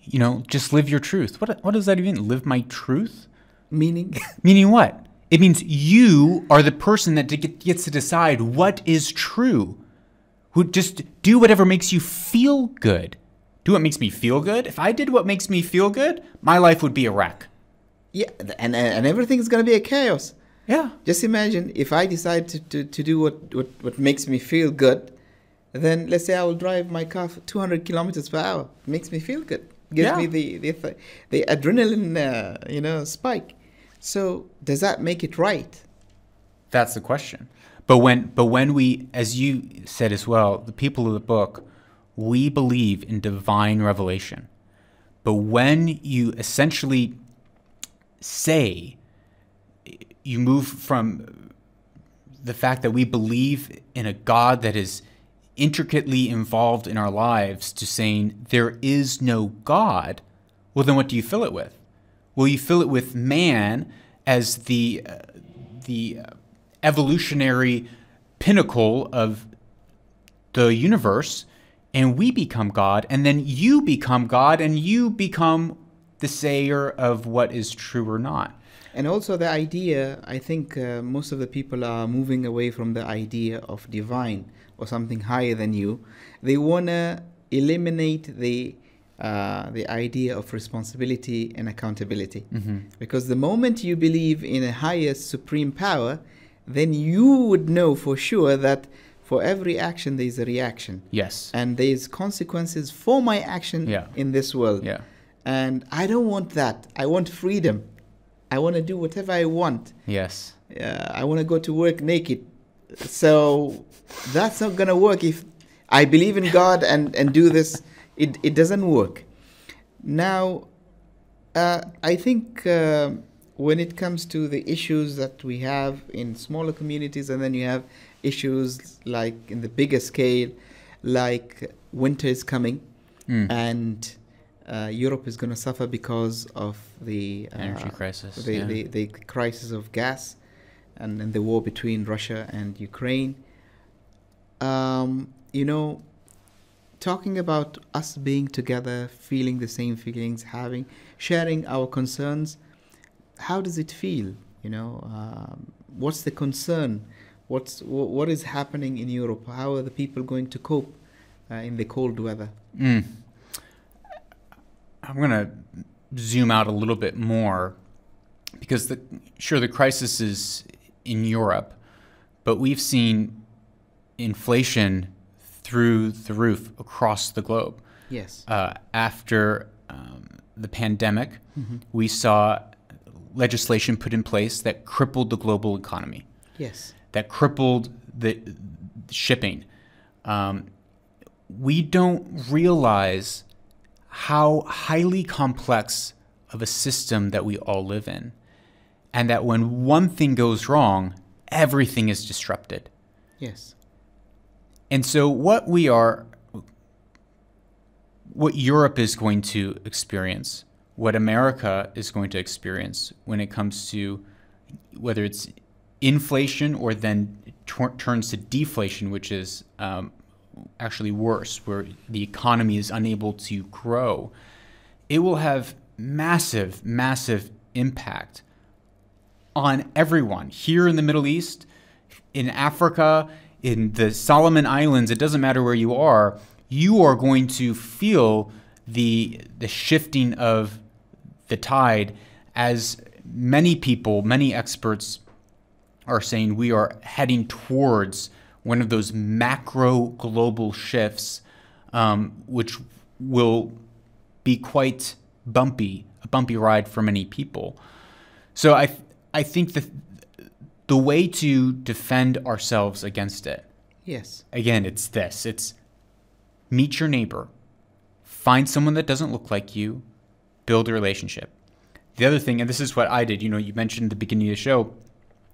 You know, just live your truth. What, what does that even? Live my truth? meaning, Meaning what? It means you are the person that gets to decide what is true. Who just do whatever makes you feel good. Do what makes me feel good. If I did what makes me feel good, my life would be a wreck. yeah, and and everything's gonna be a chaos. Yeah. Just imagine if I decide to, to, to do what, what, what makes me feel good, then let's say I will drive my car 200 kilometers per hour. It makes me feel good. Gives Yeah. me the, the, the adrenaline, uh, you know, spike. So does that make it right? That's the question. But when but when we as you said as well, the people of the book, we believe in divine revelation. But when you essentially say you move from the fact that we believe in a God that is intricately involved in our lives to saying there is no God, well, then what do you fill it with? Well, you fill it with man as the uh, the uh, evolutionary pinnacle of the universe, and we become God, and then you become God, and you become the sayer of what is true or not. And also the idea, I think uh, most of the people are moving away from the idea of divine or something higher than you. They want to eliminate the uh, the idea of responsibility and accountability. Because the moment you believe in a higher supreme power, then you would know for sure that for every action there is a reaction. Yes. And there is consequences for my action Yeah. in this world. Yeah. And I don't want that. I want freedom. I want to do whatever I want. Yes. Uh, I want to go to work naked. So that's not going to work if I believe in God and, and do this. It, it doesn't work. Now, uh, I think uh, when it comes to the issues that we have in smaller communities, and then you have issues like in the bigger scale, like winter is coming, Mm. and uh, Europe is going to suffer because of the uh, Energy crisis, the, yeah. the, the crisis of gas, and, and the war between Russia and Ukraine. Um, you know, talking about us being together, feeling the same feelings, having, sharing our concerns. How does it feel? You know, um, what's the concern What's wh- what is happening in Europe? How are the people going to cope uh, in the cold weather? Mm. I'm going to zoom out a little bit more because the sure the crisis is in Europe, but we've seen inflation through the roof across the globe. Yes. Uh, after um, the pandemic, we saw legislation put in place that crippled the global economy, Yes. that crippled the, shipping. Um, we don't realize how highly complex of a system that we all live in, and that when one thing goes wrong, everything is disrupted. Yes. And so, what we are, what Europe is going to experience, what America is going to experience when it comes to whether it's inflation or then tor- turns to deflation, which is um, actually worse, where the economy is unable to grow, it will have massive, massive impact on everyone. Here in the Middle East, in Africa, in the Solomon Islands, it doesn't matter where you are, you are going to feel the the shifting of the tide as many people, many experts are saying we are heading towards one of those macro global shifts, um, which will be quite bumpy, a bumpy ride for many people. So I, I think that the way to defend ourselves against it, Yes. again, it's this: it's meet your neighbor, find someone that doesn't look like you, build a relationship. The other thing, and this is what I did. You know, you mentioned at the beginning of the show.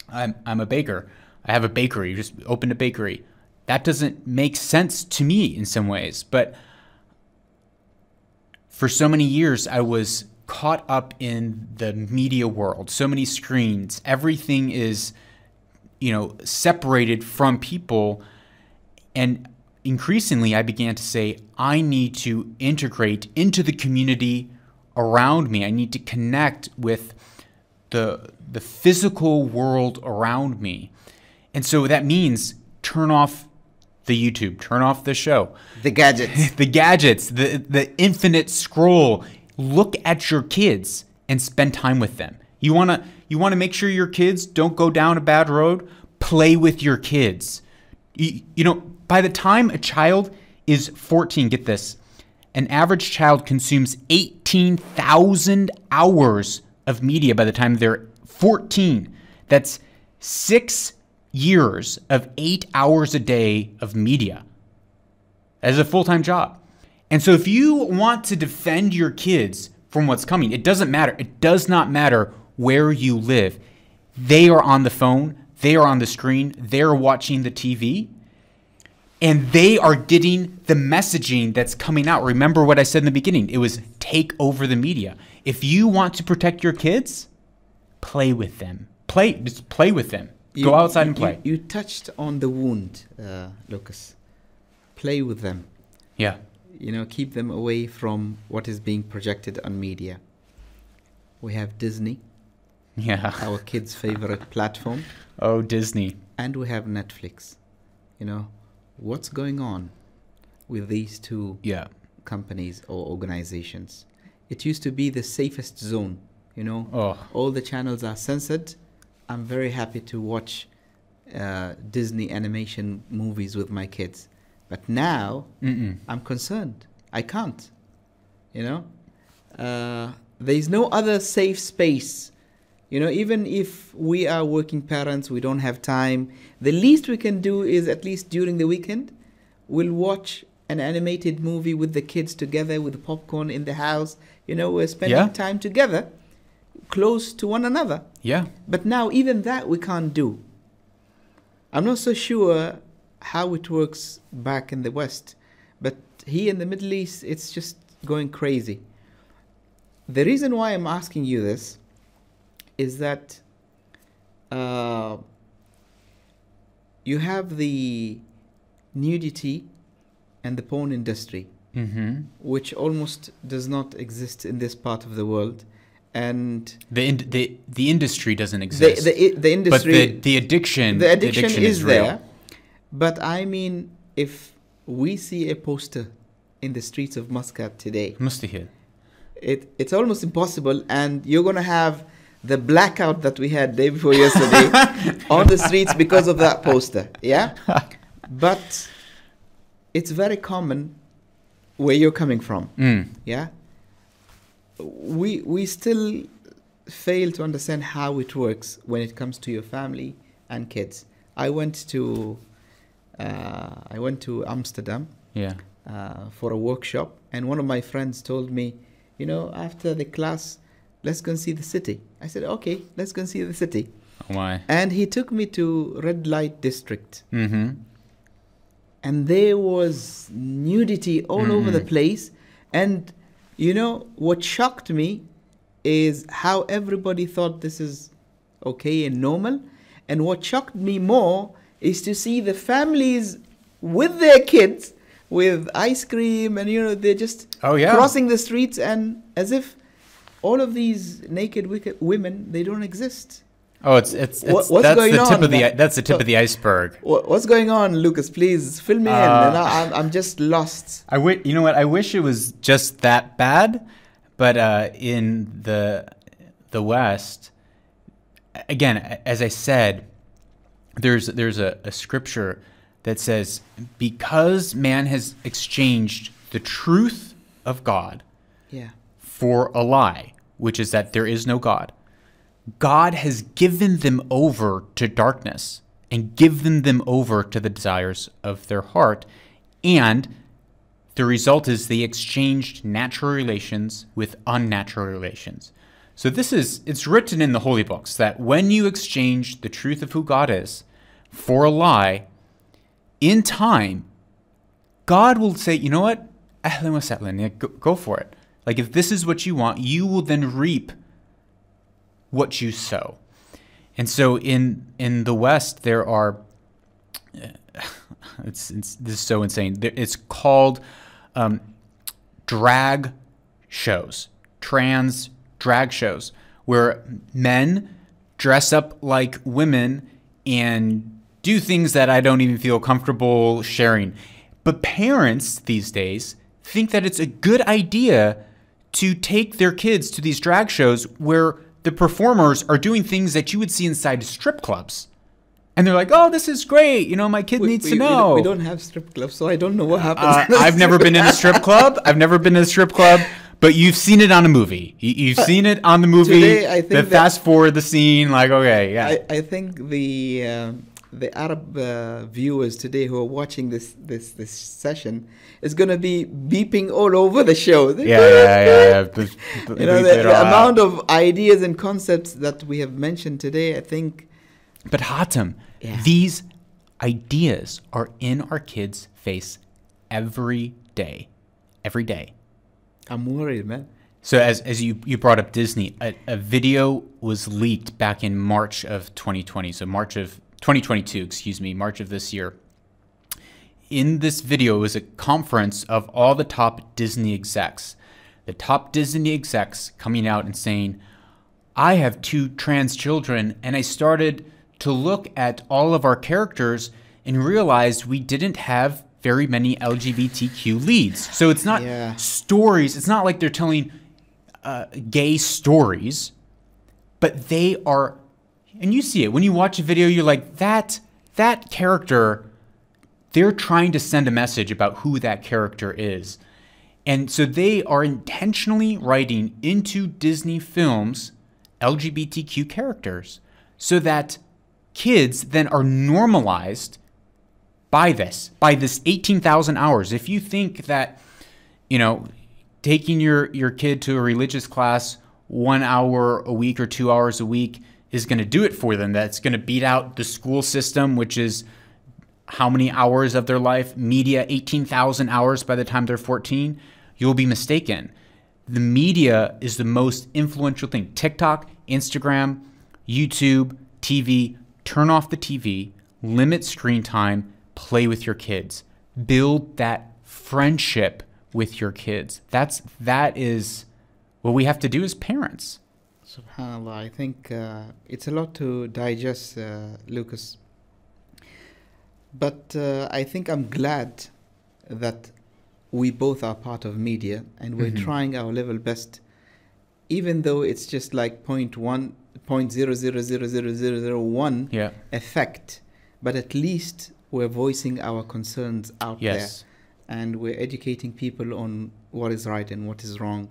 I'm I'm a baker. I have a bakery. Just opened a bakery. That doesn't make sense to me in some ways, but for so many years I was caught up in the media world. So many screens. Everything is you know, separated from people and increasingly I began to say I need to integrate into the community around me. I need to connect with the the physical world around me. And so that means turn off the YouTube, turn off the show, The gadgets. the gadgets, the the infinite scroll. Look at your kids and spend time with them. You want to you want to make sure your kids don't go down a bad road? Play with your kids. You, you know, by the time a child is 14, get this. An average child consumes 18,000 hours of media by the time they're 14. That's 6 years of 8 hours a day of media as a full time job. And so, if you want to defend your kids from what's coming, it doesn't matter. It does not matter where you live. They are on the phone, they are on the screen, they're watching the TV, and they are getting the messaging that's coming out. Remember what I said in the beginning it was take over the media. If you want to protect your kids, play with them. Play, just play with them. Go outside you- and play. You, you touched on the wound, uh, Lucas. Play with them. yeah. You know, keep them away from what is being projected on media. We have Disney, Yeah. our kids' favorite platform, Oh, Disney. and we have Netflix. You know, what's going on with these two Yeah. companies or organizations? It used to be the safest zone. You know, Oh. all the channels are censored. I'm very happy to watch uh, Disney animation movies with my kids, but now Mm-mm. I'm concerned. I can't. You know, uh, there is no other safe space. You know, even if we are working parents, we don't have time. The least we can do is at least during the weekend, we'll watch an animated movie with the kids together with popcorn in the house. You know, we're spending Yeah. time together, close to one another. Yeah. But now, even that we can't do. I'm not so sure how it works back in the West, but here in the Middle East, it's just going crazy. The reason why I'm asking you this is that uh, you have the nudity and the porn industry Mm-hmm. which almost does not exist in this part of the world. and The in, the the industry doesn't exist. the, i- the but the the addiction the addiction, is, real. there but i mean if we see a poster in the streets of muscat today Mustahil. it, it's almost impossible and you're going to have the blackout that we had day before yesterday on the streets because of that poster yeah but it's very common where you're coming from Mm. yeah we we still fail to understand how it works when it comes to your family and kids i went to uh, i went to amsterdam Yeah. uh, for a workshop, and one of my friends told me, you know, after the class, let's go and see the city. I said, okay, let's go and see the city. Oh my. And he took me to red light district, Mm-hmm. and there was nudity all over the Mhm. place. And you know what shocked me is how everybody thought this is okay and normal. And what shocked me more is to see the families with their kids with ice cream and you know they're just Oh yeah. crossing the streets and as if all of these naked wicked women they don't exist. Oh, it's it's, it's What- what's that's going the tip on, of the man? that's the tip So- of the iceberg. What's going on, Lucas? Please fill me in. Uh, And I, I'm, I'm just lost. I you know what? I wish it was just that bad, but uh, in the the West, again, as I said, there's there's a, a scripture that says because man has exchanged the truth of God Yeah. For a lie, which is that there is no God. God has given them over to darkness and given them over to the desires of their heart. And the result is they exchanged natural relations with unnatural relations. So this is it's written in the holy books that when you exchange the truth of who God is for a lie, in time, God will say, you know what? Go for it. Like if this is what you want, you will then reap what you sow. And so in in the West, there are it's, it's this is so insane. It's called um, drag shows, trans drag shows, where men dress up like women and do things that I don't even feel comfortable sharing. But parents these days think that it's a good idea to take their kids to these drag shows where the performers are doing things that you would see inside strip clubs. And they're like, "Oh, this is great. You know, my kid We- needs we, to know." We don't, have strip clubs, so I don't know what happens. Uh, I've never been in a strip club. I've never been in a strip club, but you've seen it on a movie. You- You've seen it on the movie. Today, I think the that- fast forward the scene, like okay, yeah. I, I think the um the Arab uh, viewers today who are watching this this this session is going to be beeping all over the show. yeah, yeah, yeah, yeah. Just You know, the, the amount of ideas and concepts that we have mentioned today, I think But Hatim, Yeah. these ideas are in our kids' face every day, every day. I'm worried, man. So as as you you brought up Disney, a, a video was leaked back in March of 2020. So March of 2022, excuse me, March of this year. In this video was a conference of all the top Disney execs. The top Disney execs coming out and saying, I have two trans children, and I started to look at all of our characters and realized we didn't have very many LGBTQ leads. So it's not Yeah. stories, it's not like they're telling uh, gay stories, but they are, and you see it when you watch a video, you're like, that, that character, they're trying to send a message about who that character is. And so they are intentionally writing into Disney films LGBTQ characters so that kids then are normalized by this, by this 18,000 hours. If you think that, you know, taking your, your kid to a religious class one hour a week or two hours a week is going to do it for them, that's going to beat out the school system, which is how many hours of their life, media, 18,000 hours by the time they're 14, you'll be mistaken. The media is the most influential thing. TikTok, Instagram, YouTube, TV. Turn off the TV, limit screen time, play with your kids. Build that friendship with your kids. That's that is what we have to do as parents. Subhanallah, I think uh, it's a lot to digest, uh, Lucas. But uh, I think I'm glad that we both are part of media and we're Mhm. trying our level best, even though it's just like point one, point zero zero zero zero zero zero one Yeah. effect. But at least we're voicing our concerns out there and we're educating people on what is right and what is wrong.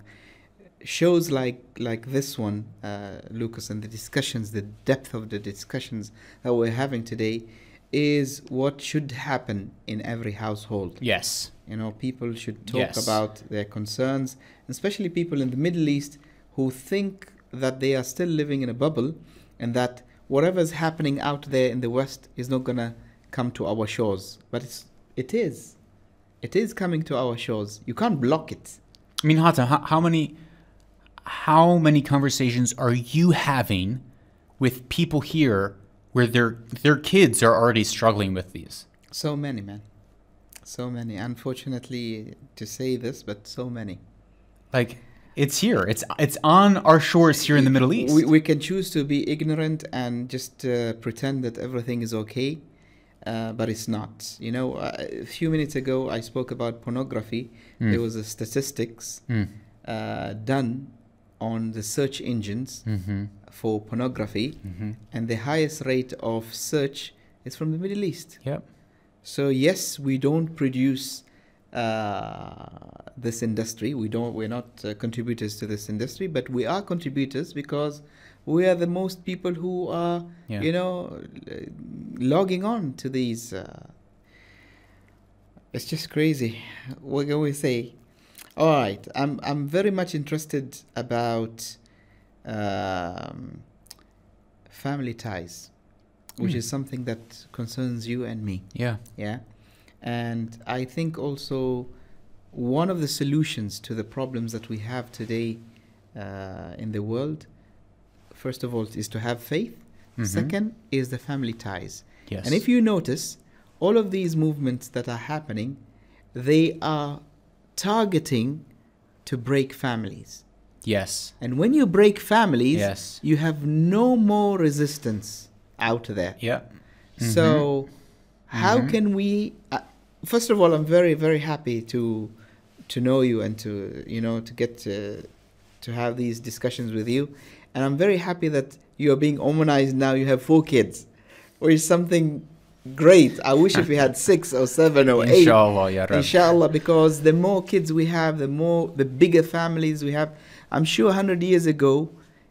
Shows like like this one, uh, Lucas, and the discussions, the depth of the discussions that we're having today, is what should happen in every household. Yes. You know, people should talk Yes. about their concerns, especially people in the Middle East who think that they are still living in a bubble and that whatever's happening out there in the West is not gonna come to our shores. But it's it is. It is coming to our shores. You can't block it. I mean, Hatim, how, how many how many conversations are you having with people here where their their kids are already struggling with these? So many, man. So many. Unfortunately to say this, but so many. Like it's here. It's it's on our shores here in the Middle East. We, we can choose to be ignorant and just uh, pretend that everything is okay, uh, but it's not. You know, uh, a few minutes ago I spoke about pornography. Mm. There was a statistics Mm. uh, done on the search engines Mm-hmm. for pornography, Mm-hmm. and the highest rate of search is from the Middle East. Yep. So yes, we don't produce uh, this industry. We don't. We're not uh, contributors to this industry, but we are contributors because we are the most people who are, Yeah. you know, logging on to these. Uh, it's just crazy. What can we say? All right, I'm I'm very much interested about um, family ties, which Mm. is something that concerns you and me. Yeah. Yeah. And I think also one of the solutions to the problems that we have today uh, in the world, first of all, is to have faith. Mhm. Second is the family ties. Yes. And if you notice, all of these movements that are happening, they are targeting to break families. yes. And when you break families, Yes. you have no more resistance out there. Yeah. So, how Mhm. can we? Uh, first of all, I'm very very happy to to know you and to you know to get to to have these discussions with you, and I'm very happy that you are being Omanized now. You have four kids, which is something great. I wish if we had six or seven or eight. Inshallah, ya Rab. Inshallah, because the more kids we have, the more, the bigger families we have. I'm sure 100 years ago,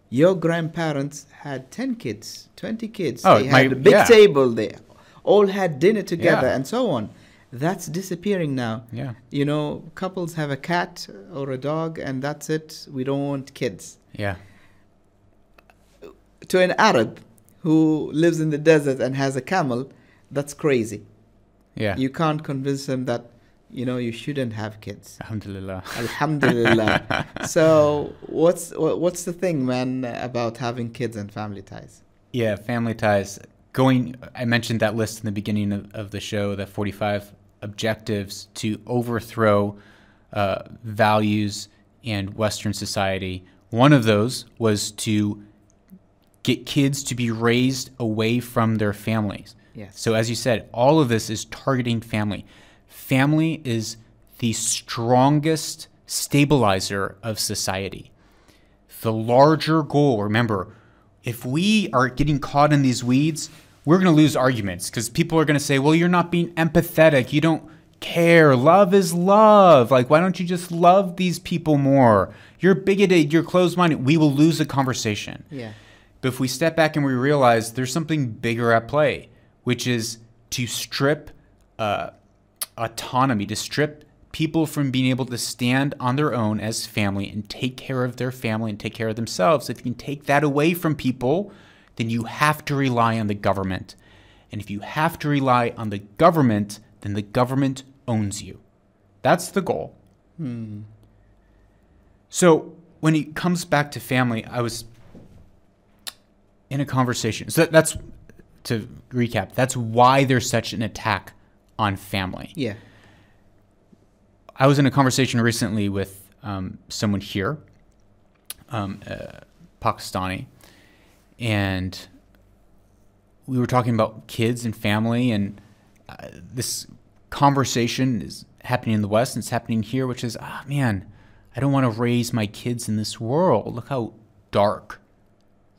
your grandparents had 10 kids, 20 kids. Oh, they my- had a big yeah. table there, all had dinner together, Yeah. and so on. That's disappearing now. Yeah. You know, couples have a cat or a dog, and that's it. We don't want kids. Yeah. To an Arab who lives in the desert and has a camel, that's crazy. Yeah. You can't convince them that, you know, you shouldn't have kids. Alhamdulillah. Alhamdulillah. so what's what's the thing, man, about having kids and family ties? Yeah, family ties. Going, I mentioned that list in the beginning of, of the show, the 45 objectives to overthrow uh, values and Western society. One of those was to get kids to be raised away from their families. Yes. So, as you said, all of this is targeting family. Family is the strongest stabilizer of society. The larger goal, remember, if we are getting caught in these weeds, we're going to lose arguments because people are going to say, well, you're not being empathetic. You don't care. Love is love. Like, why don't you just love these people more? You're bigoted. You're closed minded. We will lose the conversation. Yeah. But if we step back and we realize there's something bigger at play, which is to strip uh, autonomy, to strip people from being able to stand on their own as family and take care of their family and take care of themselves. If you can take that away from people, then you have to rely on the government. And if you have to rely on the government, then the government owns you. That's the goal. Hmm. So when it comes back to family, I was in a conversation. So that, that's to recap. That's why there's such an attack on family. Yeah. I was in a conversation recently with um, someone here, um, uh, Pakistani, and we were talking about kids and family, and uh, this conversation is happening in the West and it's happening here, which is, ah, oh, man, I don't want to raise my kids in this world. Look how dark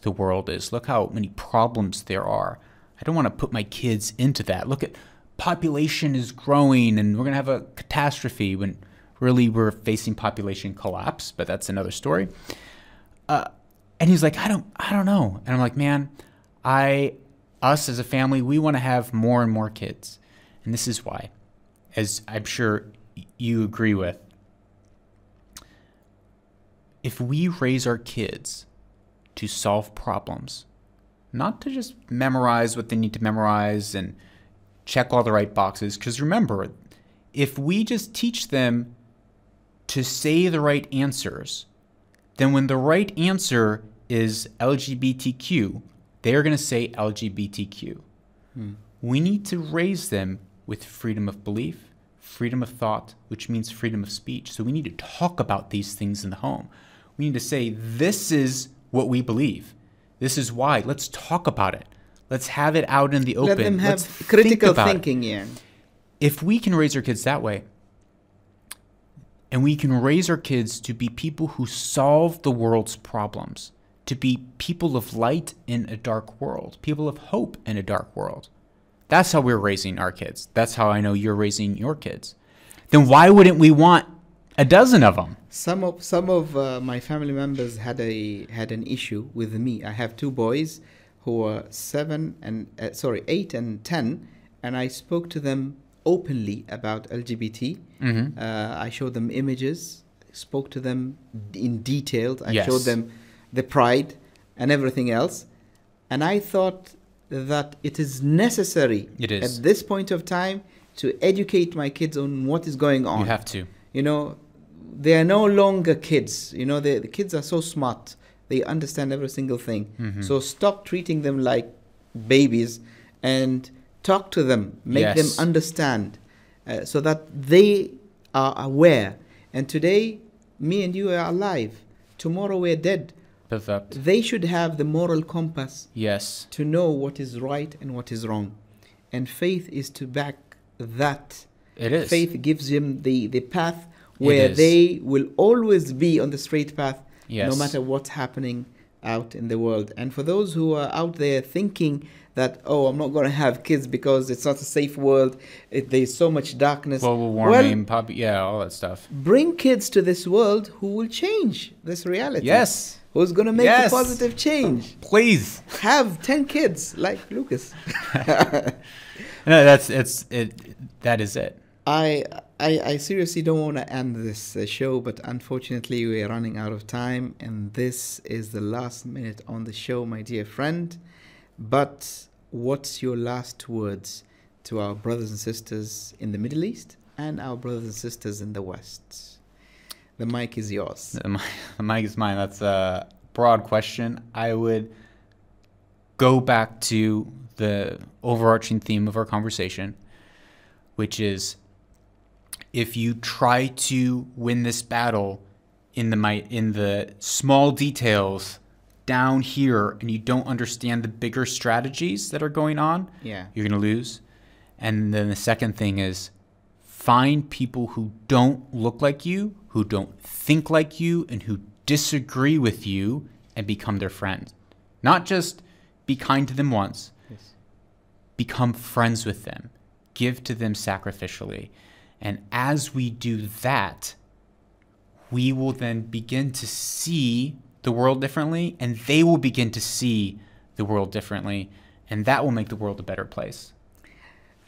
the world is. Look how many problems there are. I don't want to put my kids into that. Look at population is growing and we're going to have a catastrophe when really we're facing population collapse, but that's another story. Uh, and he's like, I don't, I don't know. And I'm like, man, I, us as a family, we want to have more and more kids. And this is why, as I'm sure you agree with. If we raise our kids to solve problems, not to just memorize what they need to memorize and check all the right boxes. Because remember, if we just teach them to say the right answers, then when the right answer is LGBTQ, they're going to say LGBTQ. Hmm. We need to raise them with freedom of belief, freedom of thought, which means freedom of speech. So we need to talk about these things in the home. We need to say, this is what we believe. This is why. Let's talk about it. Let's have it out in the open. Let them have Let's critical think thinking, yeah. If we can raise our kids that way, and we can raise our kids to be people who solve the world's problems, to be people of light in a dark world, people of hope in a dark world. That's how we're raising our kids. That's how I know you're raising your kids. Then why wouldn't we want a dozen of them. Some of some of uh, my family members had a had an issue with me. I have two boys who are seven and uh, sorry eight and ten, and I spoke to them openly about LGBT. Mm-hmm. Uh, I showed them images, spoke to them in detail. I yes. showed them the pride and everything else, and I thought that it is necessary it is. at this point of time to educate my kids on what is going on. You have to. You know, they are no longer kids. You know, the kids are so smart. They understand every single thing. Mm-hmm. So stop treating them like babies and talk to them, make yes. them understand uh, so that they are aware. And today, me and you are alive. Tomorrow, we're dead. Perfect. They should have the moral compass. Yes. To know what is right and what is wrong. And faith is to back that. It is. Faith gives them the, the path where they will always be on the straight path yes. no matter what's happening out in the world. And for those who are out there thinking that, oh, I'm not going to have kids because it's not a safe world, it, there's so much darkness. Global warming, well, pop, yeah, all that stuff. Bring kids to this world who will change this reality. Yes. Who's going to make yes. a positive change? Please. Have 10 kids like Lucas. no, that's, it's, it, that is it. I I, I seriously don't want to end this uh, show, but unfortunately, we are running out of time, and this is the last minute on the show, my dear friend. But what's your last words to our brothers and sisters in the Middle East and our brothers and sisters in the West? The mic is yours. The mic, the mic is mine. That's a broad question. I would go back to the overarching theme of our conversation, which is if you try to win this battle in the in the small details down here and you don't understand the bigger strategies that are going on, yeah. you're going to lose. And then the second thing is find people who don't look like you, who don't think like you, and who disagree with you and become their friend. Not just be kind to them once, yes. become friends with them, give to them sacrificially. And as we do that, we will then begin to see the world differently, and they will begin to see the world differently, and that will make the world a better place.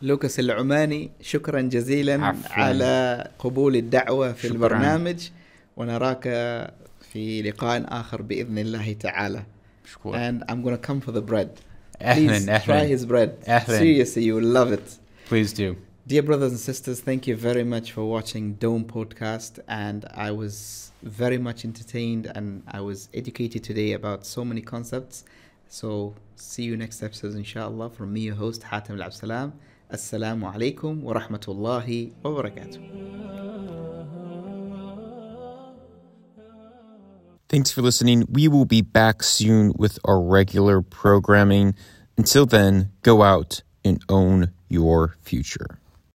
لوكاس العماني شكرا جزيلا عفوا. على قبول الدعوة في شكرا. البرنامج ونراك في لقاء آخر بإذن الله تعالى. شكرا. And I'm going to come for the bread. Please أهلاً. try his bread. أهلاً. Seriously, you will love it. Please do. Dear brothers and sisters, thank you very much for watching Dome Podcast. And I was very much entertained and I was educated today about so many concepts. So, see you next episode, inshallah, from me, your host, Hatim Al Salam. Assalamu alaikum wa rahmatullahi wa barakatuh. Thanks for listening. We will be back soon with our regular programming. Until then, go out and own your future.